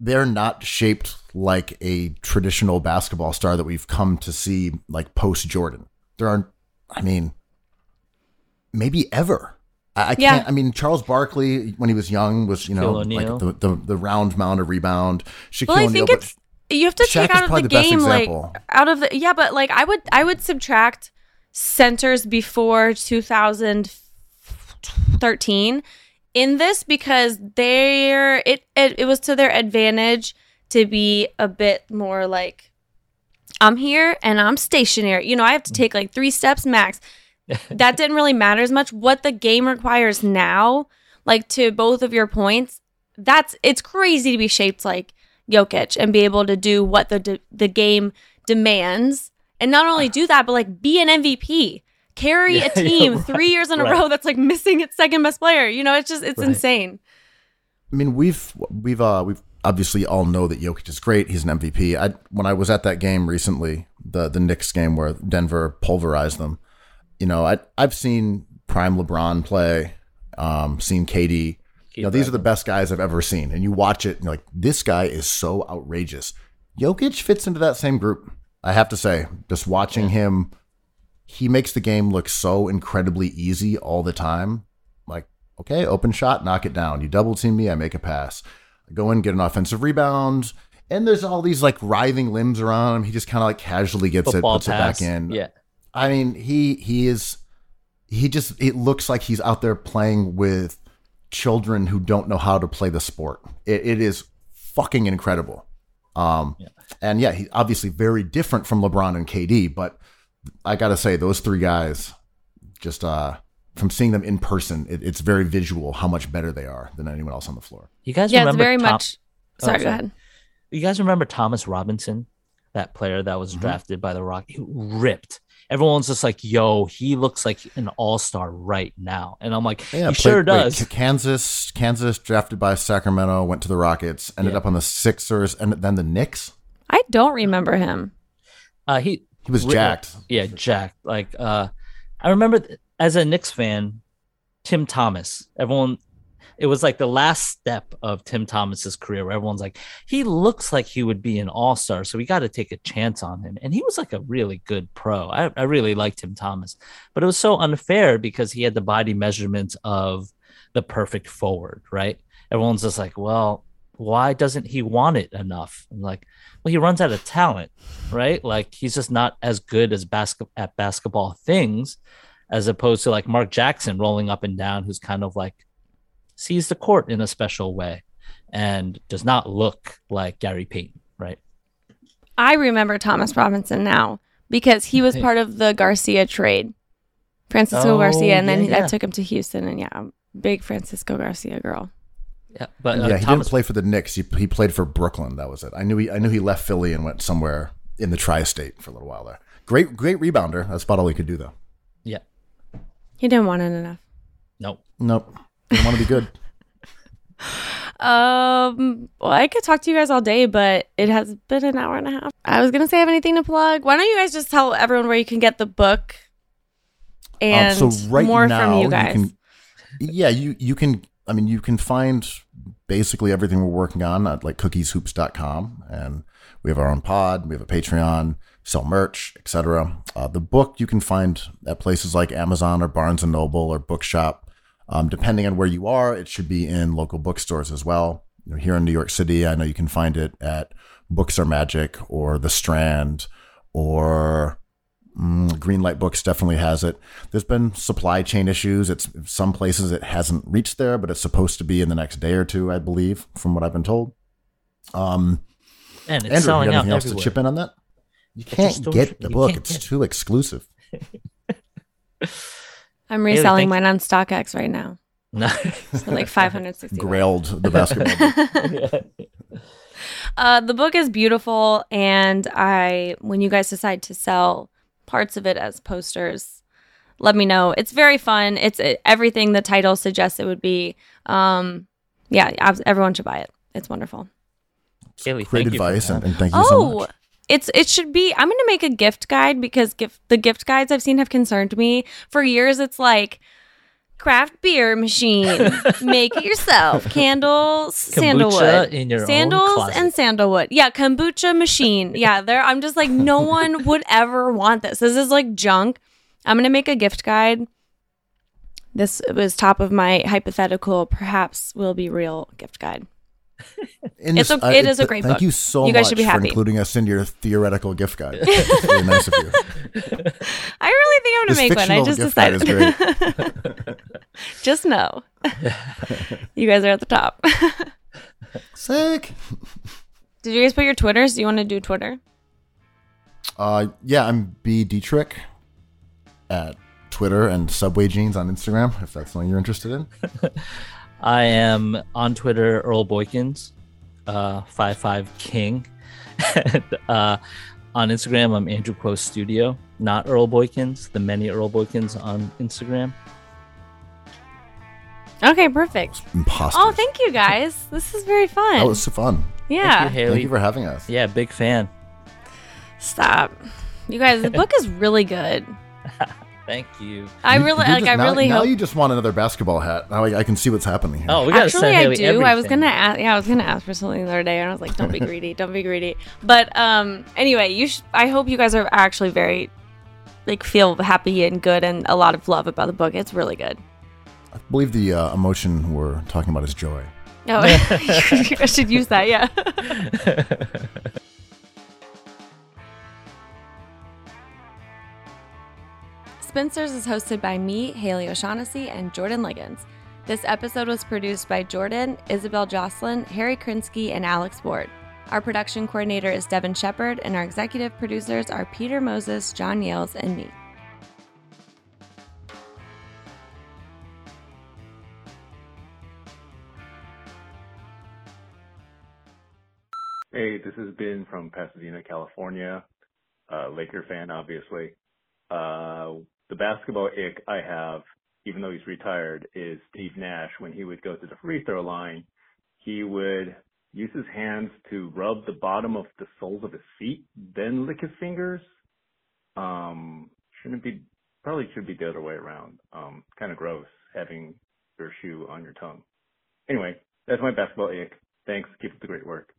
they're not shaped like a traditional basketball star that we've come to see like post Jordan. There aren't I mean maybe ever. I, I Yeah. can't I mean Charles Barkley when he was young was, you know, like the, the the round mound of rebound. Shaquille well, I O'Neal, think but- it's you have to Shaq take out of the the game like out of the yeah, but like I would I would subtract centers before 2013 in this because they're it, it it was to their advantage to be a bit more like I'm here and I'm stationary. You know, I have to take like three steps max. [LAUGHS] that didn't really matter as much. What the game requires now, like to both of your points, that's it's crazy to be shaped like Jokic and be able to do what the the game demands, and not only [SIGHS] do that, but like be an MVP, carry Yeah, a [LAUGHS] team yeah, three years in a right. row that's like missing its second best player. You know, it's just it's Right. insane. I mean, we've we've uh we've obviously all know that Jokic is great. He's an MVP. I when I was at that game recently, the the Knicks game where Denver pulverized them. You know, I I've seen prime LeBron play, um, seen KD. You know, these are the best guys I've ever seen. And you watch it and you're like, this guy is so outrageous. Jokic fits into that same group. I have to say, just watching him, he makes the game look so incredibly easy all the time. Like, okay, open shot, knock it down. You double team me, I make a pass. I go in, get an offensive rebound. And there's all these like writhing limbs around him. He just kind of like casually gets football it, puts pass. it back in. Yeah. I mean, he he is he just it looks like he's out there playing with children who don't know how to play the sport. It, it is fucking incredible. Um, and yeah, he's obviously very different from LeBron and KD, but I gotta say those three guys, just uh, from seeing them in person, it, it's very visual how much better they are than anyone else on the floor. You guys Yeah, it's remember very Tom- much. Oh, Sorry, go ahead. You guys remember Thomas Robinson, that player that Mm-hmm. was drafted by the Rock, he ripped. Everyone's just like, "Yo, he looks like an all star right now," and I'm like, Yeah, "He played- sure does." K- Kansas, Kansas drafted by Sacramento, went to the Rockets, ended Yeah. up on the Sixers, and then the Knicks. I don't remember him. Uh, he He was jacked. yeah, jacked. Like, uh, I remember th- as a Knicks fan, Tim Thomas. Everyone, it was like the last step of Tim Thomas's career where everyone's like, he looks like he would be an all star, so we got to take a chance on him. And he was like a really good pro. I, I really liked Tim Thomas, but it was so unfair because he had the body measurements of the perfect forward, right? Everyone's just like, well, why doesn't he want it enough? I'm like, well, he runs out of talent, right? Like he's just not as good as basket at basketball things, as opposed to like Mark Jackson rolling up and down, who's kind of like sees the court in a special way and does not look like Gary Payton, right? I remember Thomas Robinson now because he was part of the Garcia trade. Francisco Oh, Garcia, and then yeah, yeah. Took him to Houston, and yeah, big Francisco Garcia girl. Yeah, but uh, yeah, he Thomas didn't play for the Knicks. He, he played for Brooklyn. That was it. I knew he I knew he left Philly and went somewhere in the tri-state for a little while there. Great great rebounder. That's about all he could do though. yeah, He didn't want it enough. no, Nope. Didn't want to be good. [LAUGHS] Um, well, I could talk to you guys all day, but it has been an hour and a half. I was gonna say, I have anything to plug? Why don't you guys just tell everyone where you can get the book and Um, so right more now from you guys? can yeah, you you can I mean you can find basically everything we're working on at like cookieshoops.com and we have our own pod, we have a Patreon, sell merch, etc. Uh, the book you can find at places like Amazon or Barnes and Noble or Bookshop. Um, depending on where you are, it should be in local bookstores as well. You know, here in New York City, I know you can find it at Books Are Magic or The Strand or Mm, Greenlight Books definitely has it. There's been supply chain issues. It's some places it hasn't reached there, but it's supposed to be in the next day or two, I believe, from what I've been told. Um, and it's Andrew, selling you got out anything else everywhere. to chip in on that? You can't get the book; it's get- too exclusive. [LAUGHS] I'm reselling thank mine on StockX right now No. for like 560. Grailed the basketball. book. [LAUGHS] Uh, the book is beautiful, and I, when you guys decide to sell parts of it as posters, let me know. It's very fun. It's everything the title suggests it would be. Um, yeah, abs- everyone should buy it. It's wonderful. Kaylee, Great thank you advice, and, and thank you so Oh, much. it's it should be. I'm gonna make a gift guide because gift the gift guides I've seen have concerned me for years. It's like craft beer machine, [LAUGHS] make it yourself, candles, sandalwood, sandals and sandalwood. Yeah, kombucha machine. [LAUGHS] Yeah, there. I'm just like no one would ever want this. This is like junk. I'm gonna make a gift guide. This was top of my hypothetical, perhaps will be real gift guide. In [LAUGHS] It's this- a- I- it is a th- great Thank book. you so You guys much should be happy. for happy. including us in your theoretical gift guide. [LAUGHS] It's really nice of you. I really think I'm gonna make one. I just gift guide is decided. [LAUGHS] just know. you guys are at the top. Sick. Did you guys put your Twitters? Do you want to do Twitter? Uh, yeah, I'm B Detrick at Twitter and Subway Jeans on Instagram. If that's something you're interested in. I am on Twitter, Earl Boykins, uh, five five King. and, uh, on Instagram, I'm Andrew Kuo Studio, not Earl Boykins. The many Earl Boykins on Instagram. Okay, perfect. Imposter. Oh, thank you guys. This is very fun. That was so fun. yeah. Thank you, Haley. Thank you for having us. yeah, big fan. Stop. You guys, the book is really good. [LAUGHS] Thank you. I really, you like, just- I now, really now hope. you just want another basketball hat. Now I, I can see what's happening here. Oh, we gotta Actually, I Haley do. I was gonna ask. Yeah, I was gonna ask for something the other day, and I was like, "Don't be [LAUGHS] greedy. Don't be greedy." But um, anyway, you. Sh- I hope you guys are actually very, like, feel happy and good, and a lot of love about the book. It's really good. I believe the uh, emotion we're talking about is joy. Oh, [LAUGHS] I should use that. Yeah. [LAUGHS] Spencer's is hosted by me, Haley O'Shaughnessy, and Jordan Liggins. This episode was produced by Jordan, Isabel Jocelyn, Harry Krinsky, and Alex Ward. Our production coordinator is Devin Shepard, and our executive producers are Peter Moses, John Yales, and me. Hey, this is Ben from Pasadena, California. Uh, Laker fan, obviously. Uh, the basketball ick I have, even though he's retired, is Steve Nash. When he would go to the free throw line, he would use his hands to rub the bottom of the soles of his feet, then lick his fingers. Um, shouldn't be, probably should be the other way around. Um, kind of gross having your shoe on your tongue. Anyway, that's my basketball ick. Thanks. Keep up the great work.